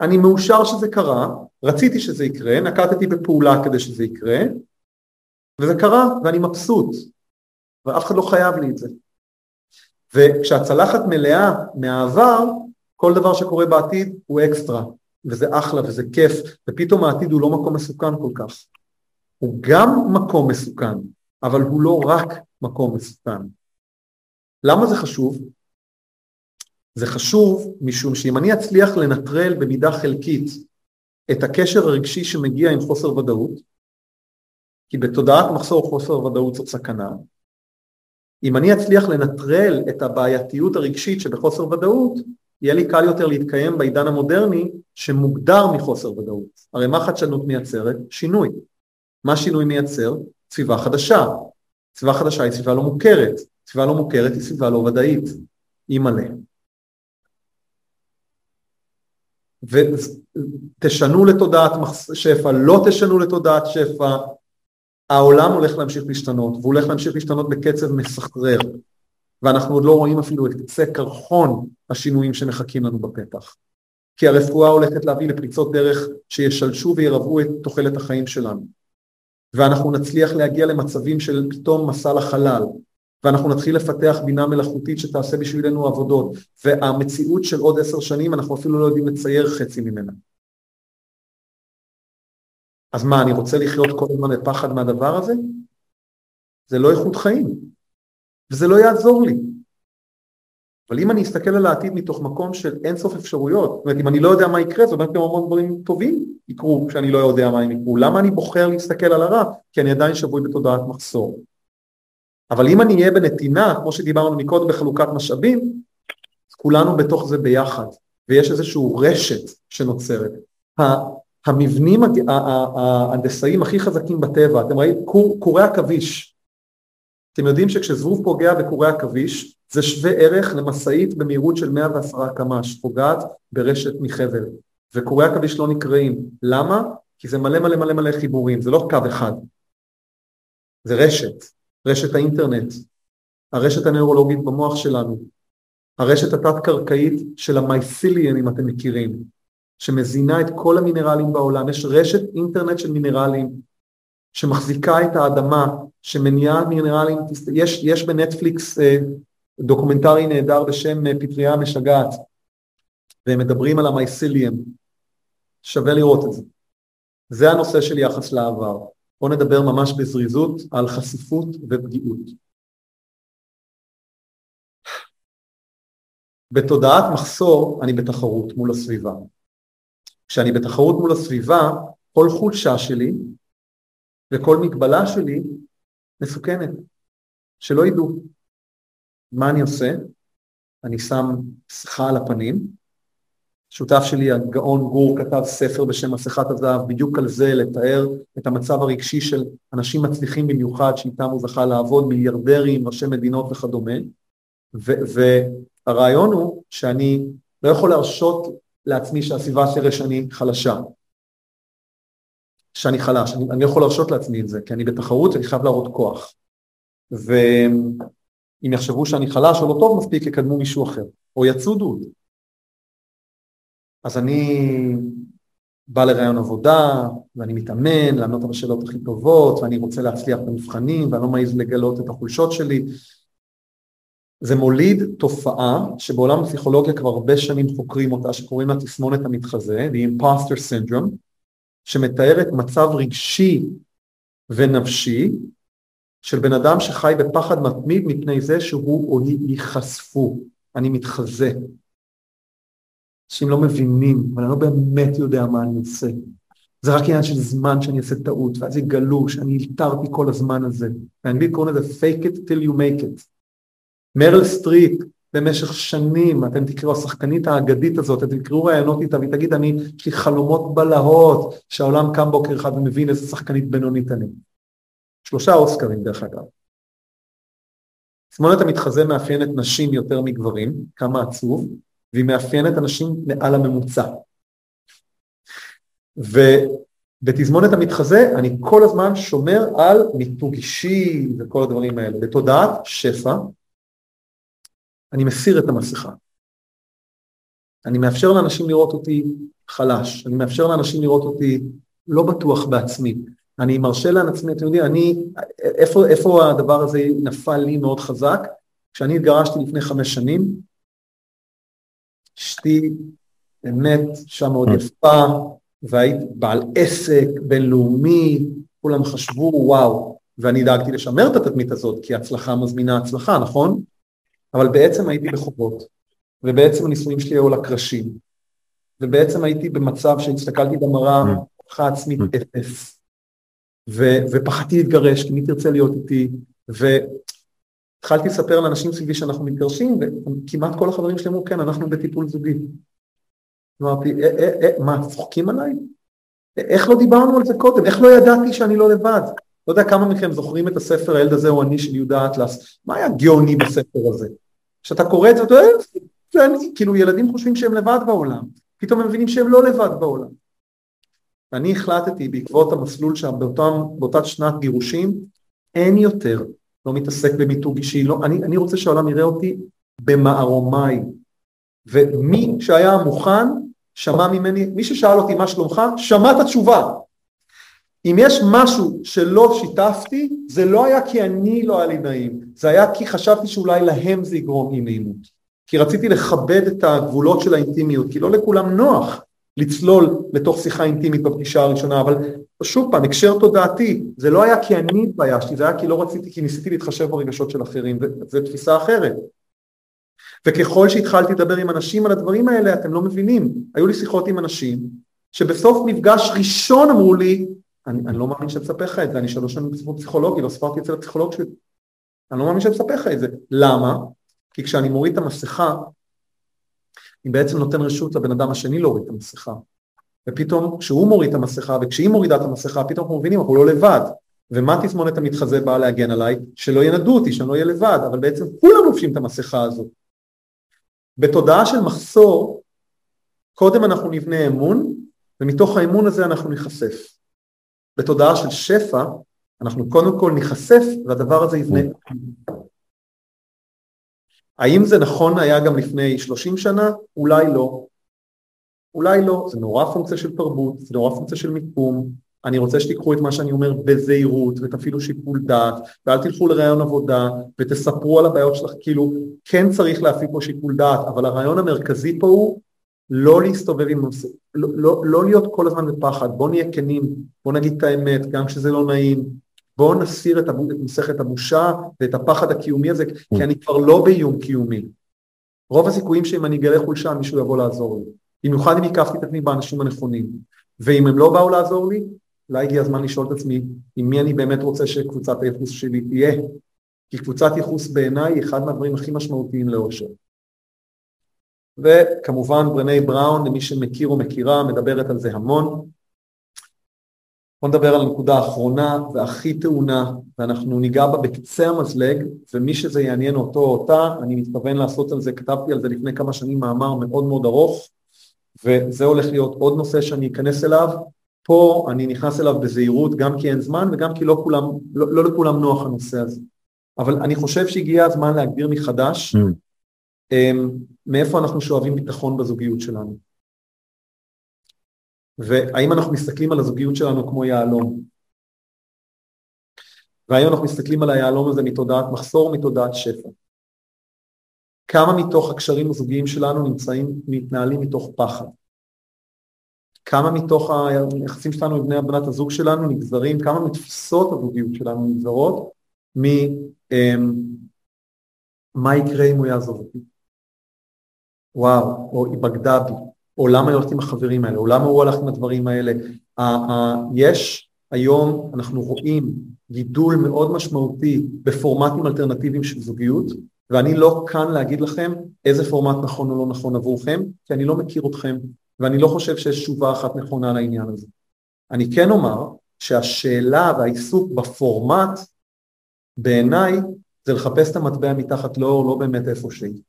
[SPEAKER 1] אני מאושר שזה קרה, רציתי שזה יקרה, נקטתי בפעולה כדי שזה יקרה, וזה קרה, ואני מבסוט. ואף אחד לא חייב לי את זה. וכשהצלחת מלאה מהעבר, כל דבר שקורה בעתיד הוא אקסטרה, וזה אחלה וזה כיף, ופתאום העתיד הוא לא מקום מסוכן כל כך. הוא גם מקום מסוכן, אבל הוא לא רק מקום מסוכן. למה זה חשוב? זה חשוב משום שאם אני אצליח לנטרל במידה חלקית את הקשר הרגשי שמגיע עם חוסר ודאות, כי בתודעת מחסור חוסר ודאות זאת סכנה, אם אני אצליח לנטרל את הבעייתיות הרגשית שבחוסר ודאות, יהיה לי קל יותר להתקיים בעידן המודרני שמוגדר מחוסר ודאות. הרי מה חדשנות מייצרת? שינוי. מה שינוי מייצר? סביבה חדשה. סביבה חדשה היא סביבה לא מוכרת. סביבה לא מוכרת היא סביבה לא ודאית. היא מלא. ותשנו לתודעת שפע, לא תשנו לתודעת שפע, העולם הולך להמשיך להשתנות, והוא הולך להמשיך להשתנות בקצב מסחרר, ואנחנו עוד לא רואים אפילו את קצה קרחון השינויים שמחכים לנו בפתח. כי הרפואה הולכת להביא לפריצות דרך שישלשו וירבעו את תוחלת החיים שלנו. ואנחנו נצליח להגיע למצבים של פתאום מסע לחלל, ואנחנו נתחיל לפתח בינה מלאכותית שתעשה בשבילנו עבודות, והמציאות של עוד עשר שנים אנחנו אפילו לא יודעים לצייר חצי ממנה. אז מה, אני רוצה לחיות כל הזמן בפחד מהדבר הזה? זה לא איכות חיים, וזה לא יעזור לי. אבל אם אני אסתכל על העתיד מתוך מקום של אינסוף אפשרויות, זאת אומרת, אם אני לא יודע מה יקרה, זאת אומרת, גם המון דברים טובים יקרו כשאני לא יודע מה הם יקרו. למה אני בוחר להסתכל על הרע? כי אני עדיין שבוי בתודעת מחסור. אבל אם אני אהיה בנתינה, כמו שדיברנו מקודם בחלוקת משאבים, כולנו בתוך זה ביחד, ויש איזושהי רשת שנוצרת. המבנים ההנדסאיים הכי חזקים בטבע, אתם רואים, קורי עכביש. אתם יודעים שכשזבוב פוגע בקורי עכביש, זה שווה ערך למשאית במהירות של 110 קמ"ש, פוגעת ברשת מחבל, וקורי עכביש לא נקרעים. למה? כי זה מלא מלא מלא מלא חיבורים, זה לא קו אחד, זה רשת, רשת האינטרנט, הרשת הנוירולוגית במוח שלנו, הרשת התת-קרקעית של ה mycelium, אם אתם מכירים, שמזינה את כל המינרלים בעולם, יש רשת אינטרנט של מינרלים שמחזיקה את האדמה, שמניעה מינרלים, יש, יש בנטפליקס אה, דוקומנטרי נהדר בשם אה, פטריה משגעת, והם מדברים על המייסיליאם, שווה לראות את זה. זה הנושא של יחס לעבר. בואו נדבר ממש בזריזות על חשיפות ופגיעות. בתודעת מחסור אני בתחרות מול הסביבה. כשאני בתחרות מול הסביבה, כל חולשה שלי וכל מגבלה שלי מסוכנת, שלא ידעו. מה אני עושה? אני שם שיחה על הפנים. שותף שלי, הגאון גור, כתב ספר בשם מסכת הזהב, בדיוק על זה, לתאר את המצב הרגשי של אנשים מצליחים במיוחד, שאיתם הוא זכה לעבוד, מיליארדרים, ראשי מדינות וכדומה. והרעיון הוא שאני לא יכול להרשות לעצמי שהסביבה תראה שאני חלשה, שאני חלש, אני, אני יכול להרשות לעצמי את זה, כי אני בתחרות ואני חייב להראות כוח. ואם יחשבו שאני חלש או לא טוב מספיק, יקדמו מישהו אחר, או יצודו אותי. אז אני בא לראיון עבודה, ואני מתאמן, לענות על השאלות הכי טובות, ואני רוצה להצליח במבחנים, ואני לא מעז לגלות את החולשות שלי. זה מוליד תופעה שבעולם הפסיכולוגיה כבר הרבה שנים חוקרים אותה, שקוראים לה תסמונת המתחזה, the imposter syndrome, שמתארת מצב רגשי ונפשי של בן אדם שחי בפחד מתמיד מפני זה שהוא או היא ייחשפו, אני מתחזה. אנשים לא מבינים, אבל אני לא באמת יודע מה אני עושה. זה רק עניין של זמן שאני אעשה טעות, ואז יגלו שאני אלתרתי כל הזמן הזה. באנגלית קוראים לזה fake it till you make it. מרל סטריט במשך שנים, אתם תקראו, השחקנית האגדית הזאת, אתם תקראו רעיונות איתה והיא תגיד, אני, יש לי חלומות בלהות, שהעולם קם בוקר אחד ומבין איזה שחקנית בינונית אני. שלושה אוסקרים דרך אגב. תסמונת המתחזה מאפיינת נשים יותר מגברים, כמה עצוב, והיא מאפיינת אנשים מעל הממוצע. ובתזמונת המתחזה אני כל הזמן שומר על מיתוג אישי וכל הדברים האלה. בתודעת שפע אני מסיר את המסכה. אני מאפשר לאנשים לראות אותי חלש, אני מאפשר לאנשים לראות אותי לא בטוח בעצמי. אני מרשה לעצמי, אתם יודעים, אני, איפה, איפה הדבר הזה נפל לי מאוד חזק? כשאני התגרשתי לפני חמש שנים, אשתי באמת אישה מאוד mm. יפה, והיית בעל עסק בינלאומי, כולם חשבו וואו, ואני דאגתי לשמר את התדמית הזאת, כי הצלחה מזמינה הצלחה, נכון? אבל בעצם הייתי בחובות, ובעצם הנישואים שלי היו לקרשים, ובעצם הייתי במצב שהסתכלתי במראה, הוכחה mm. עצמית mm. אפס, ו- ופחדתי להתגרש, כי מי תרצה להיות איתי, והתחלתי לספר לאנשים סביבי שאנחנו מתגרשים, וכמעט כל החברים שלי אמרו, כן, אנחנו בטיפול זוגי. אמרתי, אה, אה, אה, מה, צוחקים עליי? איך לא דיברנו על זה קודם? איך לא ידעתי שאני לא לבד? לא יודע כמה מכם זוכרים את הספר הילד הזה הוא אני של יהודה אטלס, מה היה גאוני בספר הזה? כשאתה קורא את זה, אתה יודע, כאילו ילדים חושבים שהם לבד בעולם, פתאום הם מבינים שהם לא לבד בעולם. ואני החלטתי בעקבות המסלול שם באותם, באותה שנת גירושים, אין יותר, לא מתעסק במיתוג אישי, לא, אני, אני רוצה שהעולם יראה אותי במערומיי. ומי שהיה מוכן, שמע ממני, מי ששאל אותי מה שלומך, שמע את התשובה. אם יש משהו שלא שיתפתי, זה לא היה כי אני לא היה לי נעים, זה היה כי חשבתי שאולי להם זה יגרום אי נעימות. כי רציתי לכבד את הגבולות של האינטימיות, כי לא לכולם נוח לצלול לתוך שיחה אינטימית בפגישה הראשונה, אבל שוב פעם, הקשר תודעתי, זה לא היה כי אני התביישתי, זה היה כי לא רציתי, כי ניסיתי להתחשב ברגשות של אחרים, וזו תפיסה אחרת. וככל שהתחלתי לדבר עם אנשים על הדברים האלה, אתם לא מבינים. היו לי שיחות עם אנשים, שבסוף מפגש ראשון אמרו לי, אני, אני לא מאמין שאני מספר לך את זה, אני שלוש שנים בספרות פסיכולוגי, לא ספרתי אצל הפסיכולוג שלי. אני לא מאמין שאני מספר לך את זה. למה? כי כשאני מוריד את המסכה, אני בעצם נותן רשות לבן אדם השני להוריד את המסכה. ופתאום כשהוא מוריד את המסכה וכשהיא מורידה את המסכה, פתאום אנחנו מבינים, אנחנו לא לבד. ומה תסמונת המתחזה באה להגן עליי? שלא ינדו אותי, שאני לא אהיה לבד, אבל בעצם כולם לובשים את המסכה הזו. בתודעה של מחסור, קודם אנחנו נבנה אמון, ומתוך האמון הזה אנחנו ניחשף. בתודעה של שפע, אנחנו קודם כל ניחשף והדבר הזה יבנה. האם זה נכון היה גם לפני 30 שנה? אולי לא. אולי לא, זה נורא פונקציה של תרבות, זה נורא פונקציה של מיקום, אני רוצה שתיקחו את מה שאני אומר בזהירות ותפעילו שיקול דעת ואל תלכו לרעיון עבודה ותספרו על הבעיות שלך, כאילו כן צריך להפעיל פה שיקול דעת, אבל הרעיון המרכזי פה הוא לא להסתובב עם נושא, לא, לא, לא להיות כל הזמן בפחד, בוא נהיה כנים, בוא נגיד את האמת, גם כשזה לא נעים, בואו נסיר את, את מסכת הבושה ואת הפחד הקיומי הזה, כי אני כבר לא באיום קיומי. רוב הסיכויים שאם אני אגלה חולשה מישהו יבוא לעזור לי, במיוחד אם הקפתי את עצמי באנשים הנכונים, ואם הם לא באו לעזור לי, אולי הגיע הזמן לשאול את עצמי עם מי אני באמת רוצה שקבוצת הייחוס שלי תהיה, כי קבוצת ייחוס בעיניי היא אחד מהדברים הכי משמעותיים לאושר. וכמובן ברני בראון, למי שמכיר או מכירה, מדברת על זה המון. בואו נדבר על הנקודה האחרונה והכי טעונה, ואנחנו ניגע בה בקצה המזלג, ומי שזה יעניין אותו או אותה, אני מתכוון לעשות על זה, כתבתי על זה לפני כמה שנים מאמר מאוד מאוד ארוך, וזה הולך להיות עוד נושא שאני אכנס אליו, פה אני נכנס אליו בזהירות גם כי אין זמן וגם כי לא, כולם, לא, לא לכולם נוח הנושא הזה. אבל אני חושב שהגיע הזמן להגדיר מחדש mm. מאיפה אנחנו שואבים ביטחון בזוגיות שלנו. והאם אנחנו מסתכלים על הזוגיות שלנו כמו יהלום. והאם אנחנו מסתכלים על היהלום הזה מתודעת מחסור מתודעת שפע. כמה מתוך הקשרים הזוגיים שלנו נמצאים, מתנהלים מתוך פחד. כמה מתוך היחסים שלנו עם בני בנת הזוג שלנו נגזרים, כמה מתפיסות הזוגיות שלנו נגזרות ממה אמ, יקרה אם הוא יעזוב אותי. וואו, או היא בגדה בי, או למה היא הולכת עם החברים האלה, או למה הוא הלך עם הדברים האלה. יש היום, אנחנו רואים גידול מאוד משמעותי בפורמטים אלטרנטיביים של זוגיות, ואני לא כאן להגיד לכם איזה פורמט נכון או לא נכון עבורכם, כי אני לא מכיר אתכם, ואני לא חושב שיש תשובה אחת נכונה לעניין הזה. אני כן אומר שהשאלה והעיסוק בפורמט, בעיניי, זה לחפש את המטבע מתחת לאור, לא באמת איפה שהיא.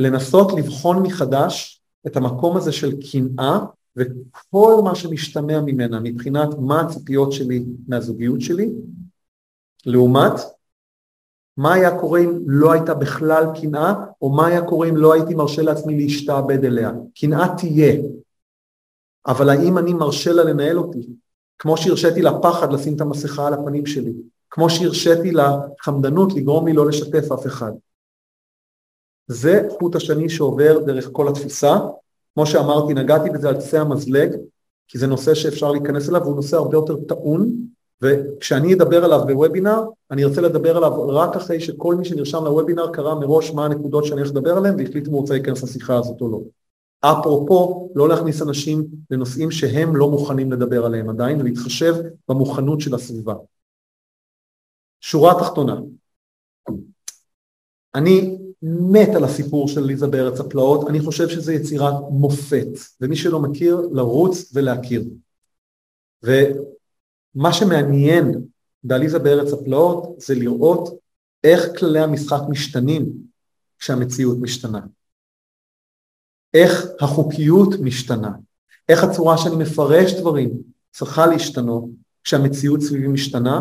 [SPEAKER 1] לנסות לבחון מחדש את המקום הזה של קנאה וכל מה שמשתמע ממנה מבחינת מה הציפיות שלי מהזוגיות שלי, לעומת מה היה קורה אם לא הייתה בכלל קנאה, או מה היה קורה אם לא הייתי מרשה לעצמי להשתעבד אליה. קנאה תהיה, אבל האם אני מרשה לה לנהל אותי? כמו שהרשיתי לפחד לשים את המסכה על הפנים שלי, כמו שהרשיתי לחמדנות לגרום לי לא לשתף אף אחד. זה חוט השני שעובר דרך כל התפיסה. כמו שאמרתי, נגעתי בזה על קצה המזלג, כי זה נושא שאפשר להיכנס אליו, והוא נושא הרבה יותר טעון, וכשאני אדבר עליו בוובינר, אני ארצה לדבר עליו רק אחרי שכל מי שנרשם לוובינר קרא מראש מה הנקודות שאני הולך לדבר עליהן והחליט אם הוא רוצה להיכנס לשיחה הזאת או לא. אפרופו, לא להכניס אנשים לנושאים שהם לא מוכנים לדבר עליהם עדיין ולהתחשב במוכנות של הסביבה. שורה תחתונה, אני מת על הסיפור של ליזה בארץ הפלאות, אני חושב שזה יצירת מופת, ומי שלא מכיר, לרוץ ולהכיר. ומה שמעניין בעליזה בארץ הפלאות זה לראות איך כללי המשחק משתנים כשהמציאות משתנה. איך החוקיות משתנה, איך הצורה שאני מפרש דברים צריכה להשתנות כשהמציאות סביבי משתנה,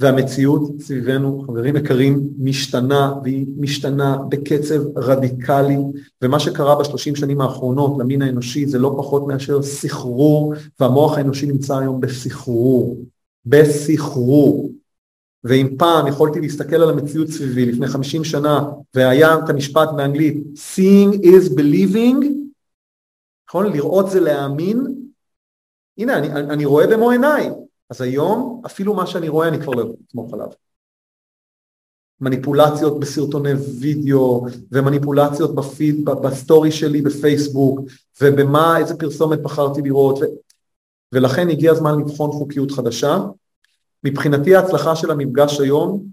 [SPEAKER 1] והמציאות סביבנו, חברים יקרים, משתנה, והיא משתנה בקצב רדיקלי, ומה שקרה בשלושים שנים האחרונות למין האנושי זה לא פחות מאשר סחרור, והמוח האנושי נמצא היום בסחרור, בסחרור. ואם פעם יכולתי להסתכל על המציאות סביבי לפני חמישים שנה, והיה את המשפט באנגלית, seeing is believing, נכון? לראות זה להאמין, הנה, אני, אני רואה במו עיניי, אז היום אפילו מה שאני רואה אני כבר לא יכול לסמוך עליו. מניפולציות בסרטוני וידאו ומניפולציות בפיד, בסטורי שלי בפייסבוק ובמה, איזה פרסומת בחרתי לראות ו... ולכן הגיע הזמן לבחון חוקיות חדשה. מבחינתי ההצלחה של המפגש היום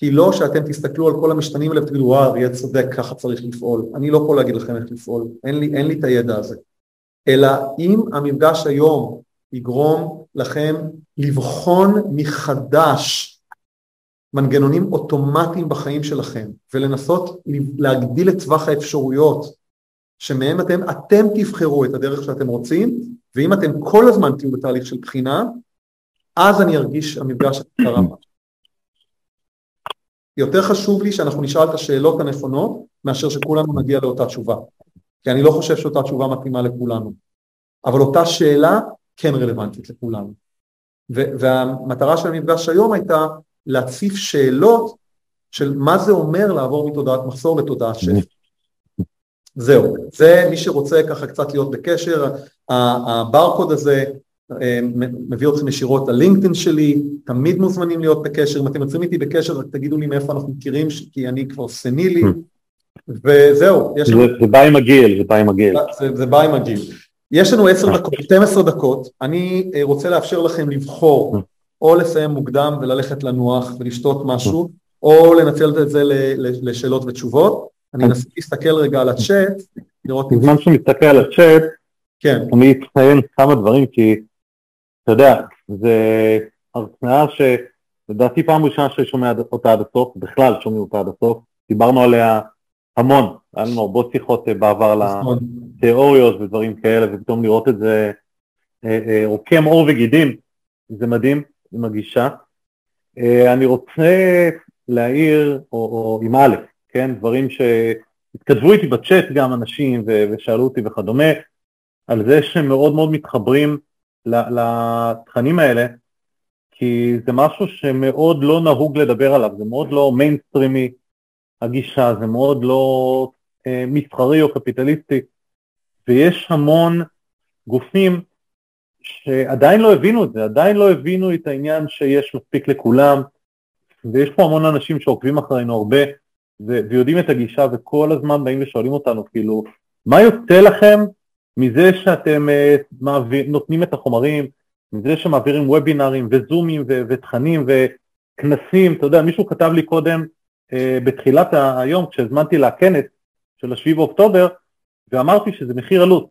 [SPEAKER 1] היא לא שאתם תסתכלו על כל המשתנים האלה ותגידו וואו אריה צודק ככה צריך לפעול, אני לא יכול להגיד לכם איך לפעול, אין לי, אין לי את הידע הזה, אלא אם המפגש היום יגרום לכם לבחון מחדש מנגנונים אוטומטיים בחיים שלכם ולנסות להגדיל את טווח האפשרויות שמהם אתם, אתם תבחרו את הדרך שאתם רוצים ואם אתם כל הזמן תהיו בתהליך של בחינה אז אני ארגיש המפגש קרה. יותר חשוב לי שאנחנו נשאל את השאלות הנכונות מאשר שכולנו נגיע לאותה תשובה כי אני לא חושב שאותה תשובה מתאימה לכולנו אבל אותה שאלה כן רלוונטית לכולנו. והמטרה של המפגש היום הייתה להציף שאלות של מה זה אומר לעבור מתודעת מחסור לתודעת שפע. זהו, זה מי שרוצה ככה קצת להיות בקשר, הברקוד הזה אה, מביא אתכם ישירות ללינקדאין שלי, תמיד מוזמנים להיות בקשר, אם אתם יוצאים איתי בקשר רק תגידו לי מאיפה אנחנו מכירים, כי אני כבר סנילי, וזהו.
[SPEAKER 2] זה, זה בא עם הגיל, זה בא עם הגיל.
[SPEAKER 1] זה, זה בא עם הגיל. יש לנו עשר דקות, 12 דקות, אני אה, רוצה לאפשר לכם לבחור או לסיים מוקדם וללכת לנוח ולשתות משהו, או לנצל את זה לשאלות ותשובות. אני אנסה להסתכל רגע על הצ'אט,
[SPEAKER 2] לראות... בזמן שאני מסתכל על הצ'אט, כן. אני אציין כמה דברים, כי אתה יודע, זה הרצאה שלדעתי פעם ראשונה שאני שומע אותה עד הסוף, בכלל שומעים אותה עד הסוף, דיברנו עליה המון, היה לנו הרבה שיחות בעבר לתיאוריות ודברים כאלה, ופתאום לראות את זה רוקם עור וגידים, זה מדהים עם הגישה. אני רוצה להעיר, או, או עם א', כן, דברים שהתכתבו איתי בצ'אט גם אנשים ושאלו אותי וכדומה, על זה שהם מאוד מאוד מתחברים לתכנים האלה, כי זה משהו שמאוד לא נהוג לדבר עליו, זה מאוד לא מיינסטרימי הגישה, זה מאוד לא אה, מסחרי או קפיטליסטי, ויש המון גופים שעדיין לא הבינו את זה, עדיין לא הבינו את העניין שיש מספיק לכולם, ויש פה המון אנשים שעוקבים אחרינו הרבה, ו- ויודעים את הגישה, וכל הזמן באים ושואלים אותנו, כאילו, מה יוצא לכם מזה שאתם uh, מעביר, נותנים את החומרים, מזה שמעבירים וובינארים וזומים ו- ותכנים וכנסים, אתה יודע, מישהו כתב לי קודם, uh, בתחילת היום, כשהזמנתי לכנס של השביעי באוקטובר, ואמרתי שזה מחיר עלות.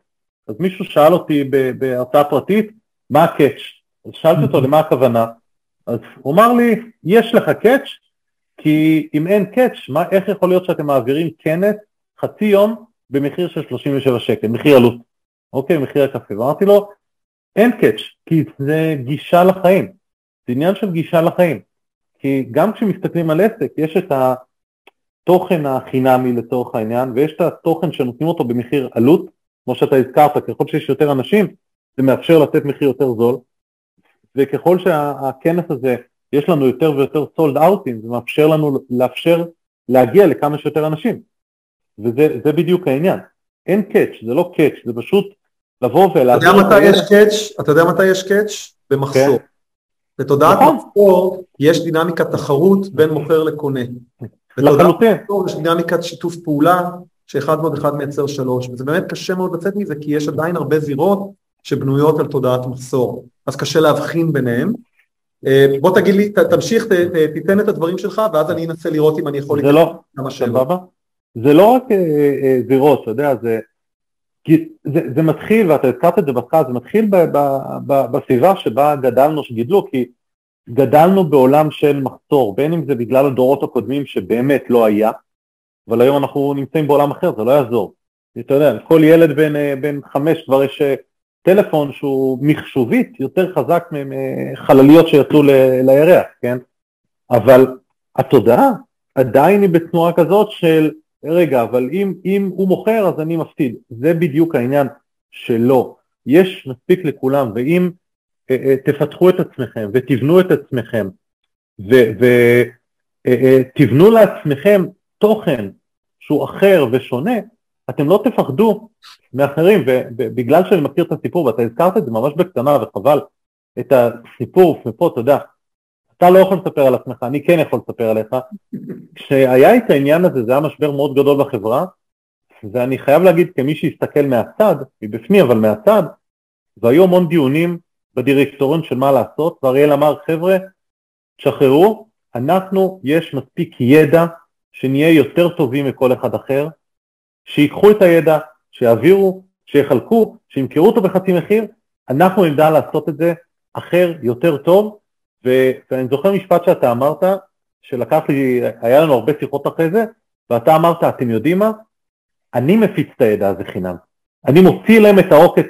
[SPEAKER 2] אז מישהו שאל אותי בהרצאה פרטית, מה הקאץ'? אז שאלתי אותו למה הכוונה, אז הוא אמר לי, יש לך קאץ', כי אם אין קאץ', מה, איך יכול להיות שאתם מעבירים כנס חצי יום במחיר של 37 שקל, מחיר עלות, אוקיי, מחיר הקפה, ואמרתי לו, אין קאץ', כי זה גישה לחיים, זה עניין של גישה לחיים, כי גם כשמסתכלים על עסק, יש את התוכן החינמי לצורך העניין, ויש את התוכן שנותנים אותו במחיר עלות, כמו שאתה הזכרת, ככל שיש יותר אנשים, זה מאפשר לתת מחיר יותר זול, וככל שהכנס הזה, יש לנו יותר ויותר סולד אאוטים, זה מאפשר לנו לאפשר להגיע לכמה שיותר אנשים. וזה בדיוק העניין. אין קאץ', זה לא קאץ', זה פשוט לבוא ולעזור.
[SPEAKER 1] אתה יודע מתי יש קאץ'? אתה יודע מתי יש קאץ'? במחסור. בתודעת נכון. מחסור יש דינמיקת תחרות בין מוכר לקונה.
[SPEAKER 2] לחלוטין.
[SPEAKER 1] יש דינמיקת שיתוף פעולה שאחד ועוד אחד מייצר שלוש, וזה באמת קשה מאוד לצאת מזה כי יש עדיין הרבה זירות שבנויות על תודעת מחסור, אז קשה להבחין ביניהם. אה, בוא תגיד לי, תמשיך, תיתן את הדברים שלך ואז אני אנסה לראות אם אני יכול...
[SPEAKER 2] זה לא, סבבה. זה לא רק אה, אה, זירות, אתה יודע, זה, זה, זה מתחיל, ואתה הזכרת את זה בהתחלה, זה מתחיל ב, ב, ב, בסביבה שבה גדלנו, שגידלו, כי גדלנו בעולם של מחסור, בין אם זה בגלל הדורות הקודמים שבאמת לא היה, אבל היום אנחנו נמצאים בעולם אחר, זה לא יעזור. אתה יודע, כל ילד בן, בן חמש כבר יש טלפון שהוא מחשובית יותר חזק מחלליות שיצאו לירח, כן? אבל התודעה עדיין היא בתנועה כזאת של רגע, אבל אם, אם הוא מוכר אז אני מפסיד. זה בדיוק העניין שלא. יש מספיק לכולם, ואם אה, אה, תפתחו את עצמכם ותבנו את עצמכם ותבנו אה, אה, לעצמכם תוכן שהוא אחר ושונה, אתם לא תפחדו מאחרים, ובגלל שאני מכיר את הסיפור, ואתה הזכרת את זה ממש בקטנה וחבל, את הסיפור, ופה אתה יודע, אתה לא יכול לספר על עצמך, אני כן יכול לספר עליך. כשהיה את העניין הזה, זה היה משבר מאוד גדול בחברה, ואני חייב להגיד כמי שהסתכל מהצד, מבפנים אבל מהצד, והיו המון דיונים בדירקטוריון של מה לעשות, ואריאל אמר, חבר'ה, תשחררו, אנחנו, יש מספיק ידע שנהיה יותר טובים מכל אחד אחר, שיקחו את הידע, שיעבירו, שיחלקו, שימכרו אותו בחצי מחיר, אנחנו נדע לעשות את זה אחר, יותר טוב, ואני זוכר משפט שאתה אמרת, שלקח לי, היה לנו הרבה שיחות אחרי זה, ואתה אמרת, אתם יודעים מה? אני מפיץ את הידע הזה חינם. אני מוציא להם את העוקץ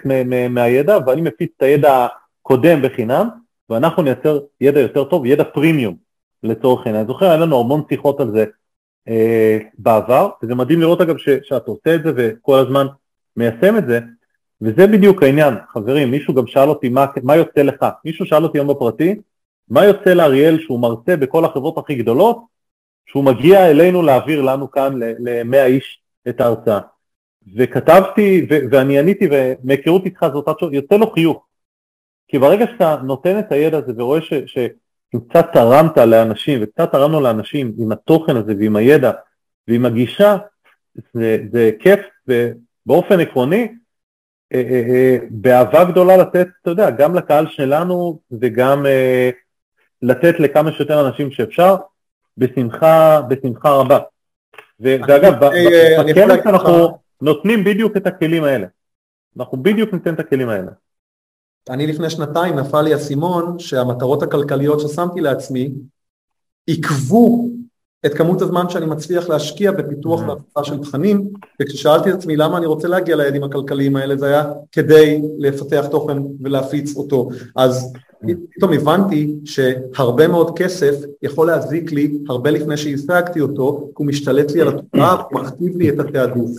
[SPEAKER 2] מהידע, ואני מפיץ את הידע הקודם בחינם, ואנחנו נייצר ידע יותר טוב, ידע פרימיום לצורך העניין. אני זוכר, היה לנו המון שיחות על זה אה, בעבר, וזה מדהים לראות אגב ש, שאתה עושה את זה וכל הזמן מיישם את זה, וזה בדיוק העניין, חברים, מישהו גם שאל אותי מה, מה יוצא לך, מישהו שאל אותי היום בפרטי, מה יוצא לאריאל שהוא מרצה בכל החברות הכי גדולות, שהוא מגיע אלינו להעביר לנו כאן ל-100 איש את ההרצאה. וכתבתי, ו- ואני עניתי, ומהיכרות איתך זאת אותה יוצא לו חיוך. כי ברגע שאתה נותן את הידע הזה ורואה ש- ש- קצת תרמת לאנשים, וקצת תרמנו לאנשים עם התוכן הזה ועם הידע ועם הגישה, זה, זה כיף, ובאופן עקרוני, אה, אה, אה, באהבה גדולה לתת, אתה יודע, גם לקהל שלנו וגם לתת לכמה שיותר אנשים שאפשר, בשמחה, בשמחה רבה. ואגב, בכנס אנחנו נותנים בדיוק את הכלים האלה. אנחנו בדיוק ניתן את הכלים האלה.
[SPEAKER 1] אני לפני שנתיים נפל לי אסימון שהמטרות הכלכליות ששמתי לעצמי עיכבו את כמות הזמן שאני מצליח להשקיע בפיתוח mm-hmm. והפצה של תכנים וכששאלתי את עצמי למה אני רוצה להגיע ליעדים הכלכליים האלה זה היה כדי לפתח תוכן ולהפיץ אותו אז mm-hmm. פתאום הבנתי שהרבה מאוד כסף יכול להזיק לי הרבה לפני שהשגתי אותו הוא משתלט לי על התודעה הוא מכתיב לי את התעדוף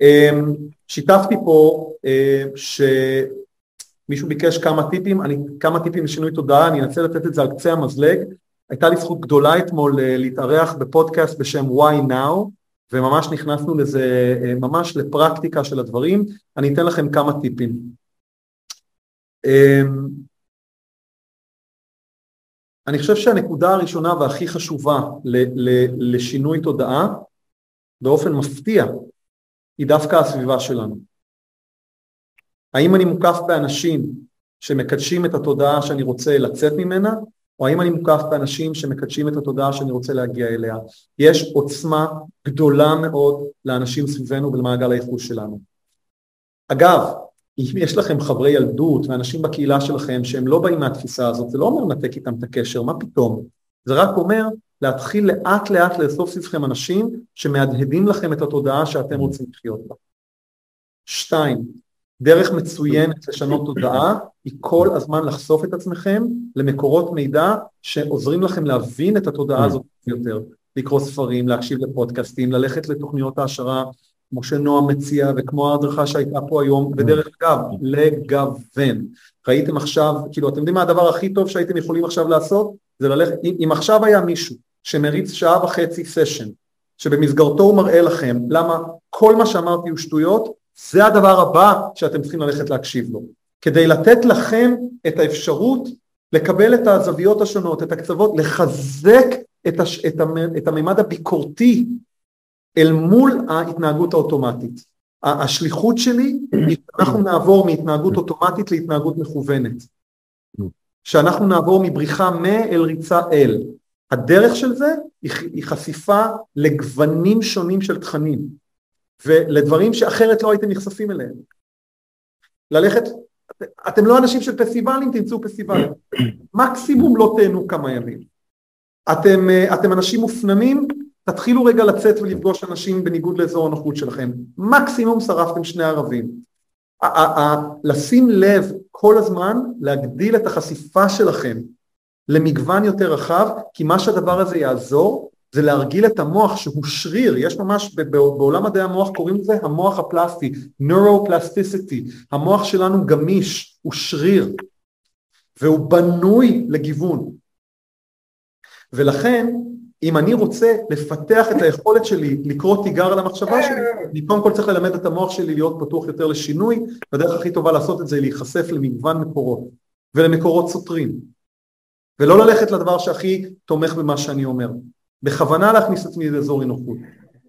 [SPEAKER 1] אמ, שיתפתי פה אה, שמישהו ביקש כמה טיפים, אני, כמה טיפים לשינוי תודעה, אני אנסה לתת את זה על קצה המזלג. הייתה לי זכות גדולה אתמול אה, להתארח בפודקאסט בשם Why Now, וממש נכנסנו לזה, אה, ממש לפרקטיקה של הדברים. אני אתן לכם כמה טיפים. אמ, אני חושב שהנקודה הראשונה והכי חשובה לשינוי תודעה, באופן מפתיע, היא דווקא הסביבה שלנו. האם אני מוקף באנשים שמקדשים את התודעה שאני רוצה לצאת ממנה, או האם אני מוקף באנשים שמקדשים את התודעה שאני רוצה להגיע אליה. יש עוצמה גדולה מאוד לאנשים סביבנו ולמעגל הייחוס שלנו. אגב, אם יש לכם חברי ילדות ואנשים בקהילה שלכם שהם לא באים מהתפיסה הזאת, זה לא אומר לנתק איתם את הקשר, מה פתאום? זה רק אומר להתחיל לאט לאט לאסוף סביבכם אנשים שמהדהדים לכם את התודעה שאתם רוצים לחיות בה. שתיים, דרך מצוינת לשנות תודעה היא כל הזמן לחשוף את עצמכם למקורות מידע שעוזרים לכם להבין את התודעה הזאת יותר, לקרוא ספרים, להקשיב לפודקאסטים, ללכת לתוכניות העשרה כמו שנועם מציע וכמו ההדרכה שהייתה פה היום, ודרך אגב, לגוון. ראיתם עכשיו, כאילו אתם יודעים מה הדבר הכי טוב שהייתם יכולים עכשיו לעשות? זה ללכת, אם, אם עכשיו היה מישהו שמריץ שעה וחצי סשן, שבמסגרתו הוא מראה לכם למה כל מה שאמרתי הוא שטויות, זה הדבר הבא שאתם צריכים ללכת להקשיב לו. כדי לתת לכם את האפשרות לקבל את הזוויות השונות, את הקצוות, לחזק את, הש, את, המ, את הממד הביקורתי אל מול ההתנהגות האוטומטית. השליחות שלי היא שאנחנו נעבור מהתנהגות אוטומטית להתנהגות מכוונת. שאנחנו נעבור מבריחה מ אל ריצה אל. הדרך של זה היא חשיפה לגוונים שונים של תכנים ולדברים שאחרת לא הייתם נחשפים אליהם. ללכת, אתם לא אנשים של פסטיבלים, תמצאו פסטיבלים. מקסימום לא תהנו כמה ימים. אתם, אתם אנשים מופנמים, תתחילו רגע לצאת ולפגוש אנשים בניגוד לאזור הנוחות שלכם. מקסימום שרפתם שני ערבים. לשים לב כל הזמן, להגדיל את החשיפה שלכם למגוון יותר רחב, כי מה שהדבר הזה יעזור זה להרגיל את המוח שהוא שריר, יש ממש בעולם מדעי המוח קוראים לזה המוח הפלסטי, Neuroplasticity, המוח שלנו גמיש, הוא שריר, והוא בנוי לגיוון. ולכן אם אני רוצה לפתח את היכולת שלי לקרוא תיגר על המחשבה שלי, אני קודם כל צריך ללמד את המוח שלי להיות פתוח יותר לשינוי, והדרך הכי טובה לעשות את זה היא להיחשף למגוון מקורות ולמקורות סותרים. ולא ללכת לדבר שהכי תומך במה שאני אומר. בכוונה להכניס את עצמי לאזור אי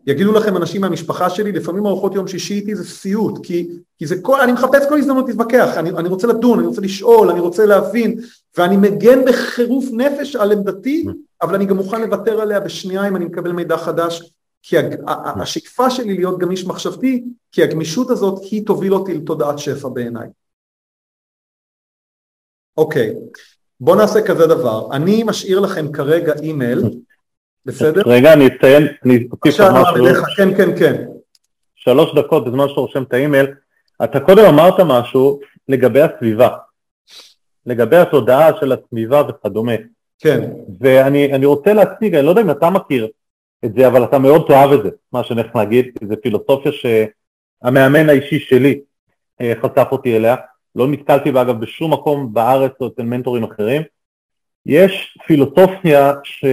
[SPEAKER 1] יגידו לכם אנשים מהמשפחה שלי, לפעמים ארוחות יום שישי איתי זה סיוט, כי, כי זה כל, אני מחפש כל הזדמנות להתווכח, אני, אני רוצה לדון, אני רוצה לשאול, אני רוצה להבין, ואני מגן בחירוף נפש על עמדתי, אבל אני גם מוכן לוותר עליה בשנייה אם אני מקבל מידע חדש, כי השאיפה שלי להיות גמיש מחשבתי, כי הגמישות הזאת היא תוביל אותי לתודעת שפע בעיניי. אוקיי, בואו נעשה כזה דבר, אני משאיר לכם כרגע אימייל, בסדר?
[SPEAKER 2] רגע, אני אציין, אני
[SPEAKER 1] אוסיף עוד משהו. כן, כן, כן.
[SPEAKER 2] שלוש דקות בזמן שאתה רושם את האימייל, אתה קודם אמרת משהו לגבי הסביבה, לגבי התודעה של הסביבה וכדומה.
[SPEAKER 1] כן.
[SPEAKER 2] ואני רוצה להציג, אני לא יודע אם אתה מכיר את זה, אבל אתה מאוד תאהב את זה, מה שאני הולך להגיד, זו פילוסופיה שהמאמן האישי שלי אה, חשף אותי אליה. לא נתקלתי בה אגב בשום מקום בארץ או אצל מנטורים אחרים. יש פילוסופיה ש...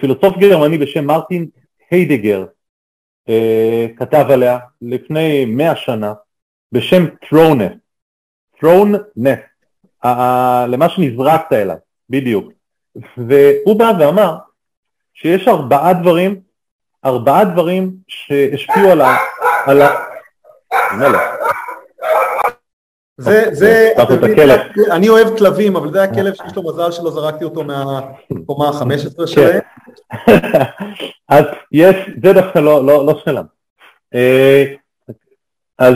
[SPEAKER 2] פילוסוף גרמני בשם מרטין היידגר אה, כתב עליה לפני מאה שנה בשם ת'רונס, ת'רונס, למה שנזרקת אליו, בדיוק. והוא בא ואמר שיש ארבעה דברים, ארבעה דברים שהשפיעו על ה... על ה...
[SPEAKER 1] זה, זה, אני אוהב כלבים, אבל זה הכלב שיש לו מזל שלא זרקתי אותו מהקומה ה-15 כן. שלהם.
[SPEAKER 2] אז יש, זה דווקא לא, לא, לא. אה, אז,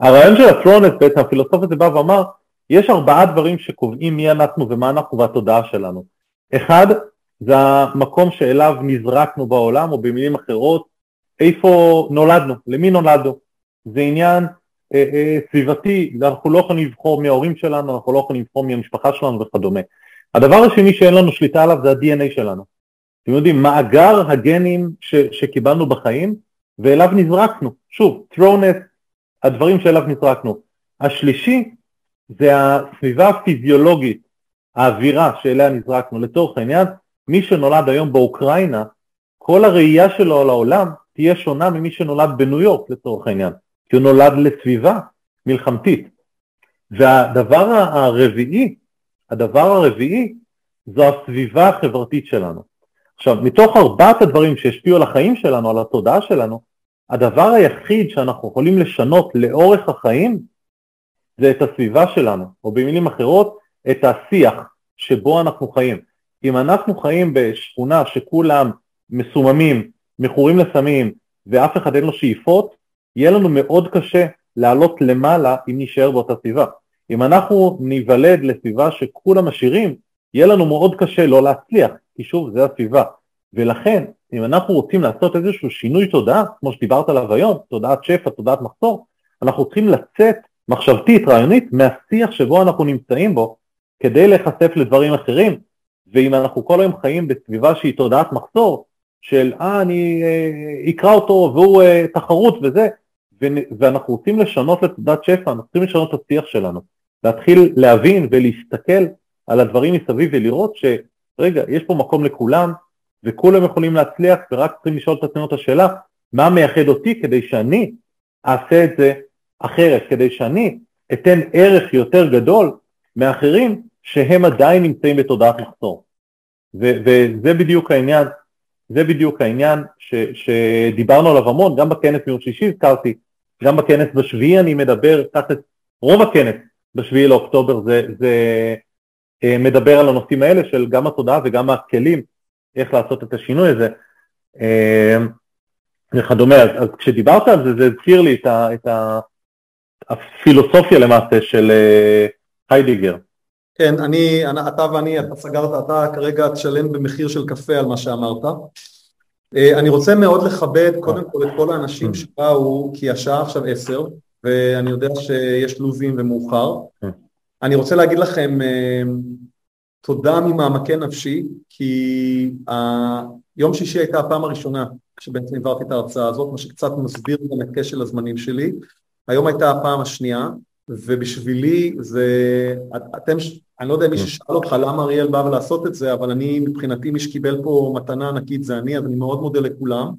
[SPEAKER 2] הרעיון של הטרונס בעצם, הפילוסוף הזה בא ואמר, יש ארבעה דברים שקובעים מי אנחנו ומה אנחנו והתודעה שלנו. אחד, זה המקום שאליו נזרקנו בעולם, או במילים אחרות, איפה נולדנו, למי נולדנו. זה עניין אה, אה, סביבתי, אנחנו לא יכולים לבחור מההורים שלנו, אנחנו לא יכולים לבחור מהמשפחה שלנו וכדומה. הדבר השני שאין לנו שליטה עליו זה ה-DNA שלנו. אתם יודעים, מאגר הגנים ש, שקיבלנו בחיים, ואליו נזרקנו. שוב, throwness, הדברים שאליו נזרקנו. השלישי זה הסביבה הפיזיולוגית, האווירה שאליה נזרקנו. לצורך העניין, מי שנולד היום באוקראינה, כל הראייה שלו על העולם תהיה שונה ממי שנולד בניו יורק לצורך העניין, כי הוא נולד לסביבה מלחמתית. והדבר הרביעי, הדבר הרביעי זו הסביבה החברתית שלנו. עכשיו, מתוך ארבעת הדברים שהשפיעו על החיים שלנו, על התודעה שלנו, הדבר היחיד שאנחנו יכולים לשנות לאורך החיים זה את הסביבה שלנו, או במילים אחרות, את השיח שבו אנחנו חיים. אם אנחנו חיים בשכונה שכולם מסוממים, מכורים לסמים, ואף אחד אין לו שאיפות, יהיה לנו מאוד קשה לעלות למעלה אם נשאר באותה סביבה. אם אנחנו ניוולד לסביבה שכולם עשירים, יהיה לנו מאוד קשה לא להצליח, כי שוב, זה הסביבה. ולכן, אם אנחנו רוצים לעשות איזשהו שינוי תודעה, כמו שדיברת עליו היום, תודעת שפע, תודעת מחסור, אנחנו צריכים לצאת מחשבתית, רעיונית, מהשיח שבו אנחנו נמצאים בו, כדי להיחשף לדברים אחרים, ואם אנחנו כל היום חיים בסביבה שהיא תודעת מחסור, של אה אני אה, אקרא אותו והוא אה, תחרות וזה, ואנחנו רוצים לשנות לתודעת שפע, אנחנו צריכים לשנות את השיח שלנו, להתחיל להבין ולהסתכל על הדברים מסביב ולראות שרגע, יש פה מקום לכולם, וכולם יכולים להצליח ורק צריכים לשאול את עצמנו את השאלה, מה מייחד אותי כדי שאני אעשה את זה אחרת, כדי שאני אתן ערך יותר גדול מאחרים שהם עדיין נמצאים בתודעת מחסור. וזה בדיוק העניין, זה בדיוק העניין ש- שדיברנו עליו המון, גם בכנס מיום שישי הזכרתי, גם בכנס בשביעי אני מדבר, תכלס רוב הכנס בשביעי לאוקטובר זה, זה אה, מדבר על הנושאים האלה של גם התודעה וגם הכלים איך לעשות את השינוי הזה אה, וכדומה, אז, אז כשדיברת על זה, זה הזכיר לי את, ה, את ה, הפילוסופיה למעשה של אה, היידיגר.
[SPEAKER 1] כן, אני, אתה ואני, אתה סגרת, אתה כרגע תשלם במחיר של קפה על מה שאמרת. אה, אני רוצה מאוד לכבד קודם כל את כל האנשים שבאו, כי השעה עכשיו עשר, ואני יודע שיש לוזים ומאוחר. אני רוצה להגיד לכם אה, תודה ממעמקי נפשי, כי יום שישי הייתה הפעם הראשונה כשבעצם העברתי את ההרצאה הזאת, מה שקצת מסביר גם את כשל הזמנים שלי. היום הייתה הפעם השנייה, ובשבילי זה, אתם, אני לא יודע אם מישהו שאל אותך למה אריאל בא לעשות את זה, אבל אני מבחינתי מי שקיבל פה מתנה ענקית זה אני, אז אני מאוד מודה לכולם,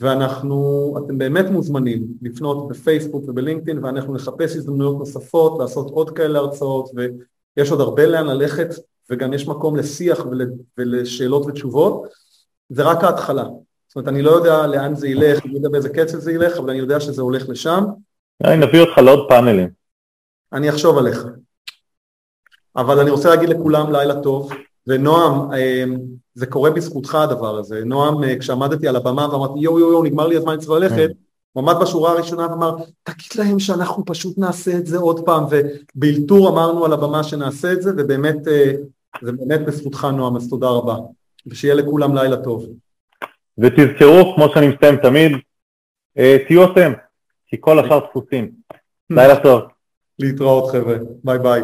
[SPEAKER 1] ואנחנו, אתם באמת מוזמנים לפנות בפייסבוק ובלינקדאין, ואנחנו נחפש הזדמנויות נוספות, לעשות עוד כאלה הרצאות, ויש עוד הרבה לאן ללכת, וגם יש מקום לשיח ול, ולשאלות ותשובות, זה רק ההתחלה. זאת אומרת, אני לא יודע לאן זה ילך, אני לא יודע באיזה קצב זה ילך, אבל אני יודע שזה הולך לשם.
[SPEAKER 2] אני נביא אותך לעוד פאנלים.
[SPEAKER 1] אני אחשוב עליך. אבל אני רוצה להגיד לכולם לילה טוב, ונועם, אמ, זה קורה בזכותך הדבר הזה. נועם, אה, כשעמדתי על הבמה ואמרתי יואו יואו יואו, נגמר לי הזמן, אני צריך ללכת, הוא עמד בשורה הראשונה ואמר, תגיד להם שאנחנו פשוט נעשה את זה עוד פעם, ובאלתור אמרנו על הבמה שנעשה את זה, ובאמת, אה, זה באמת בזכותך נועם, אז תודה רבה. ושיהיה לכולם לילה טוב.
[SPEAKER 2] ותזכרו, כמו שאני מסיים תמיד, אה, תהיו אתם, כי כל השאר דפוסים. לילה טוב.
[SPEAKER 1] להתראות חבר'ה, ביי ביי.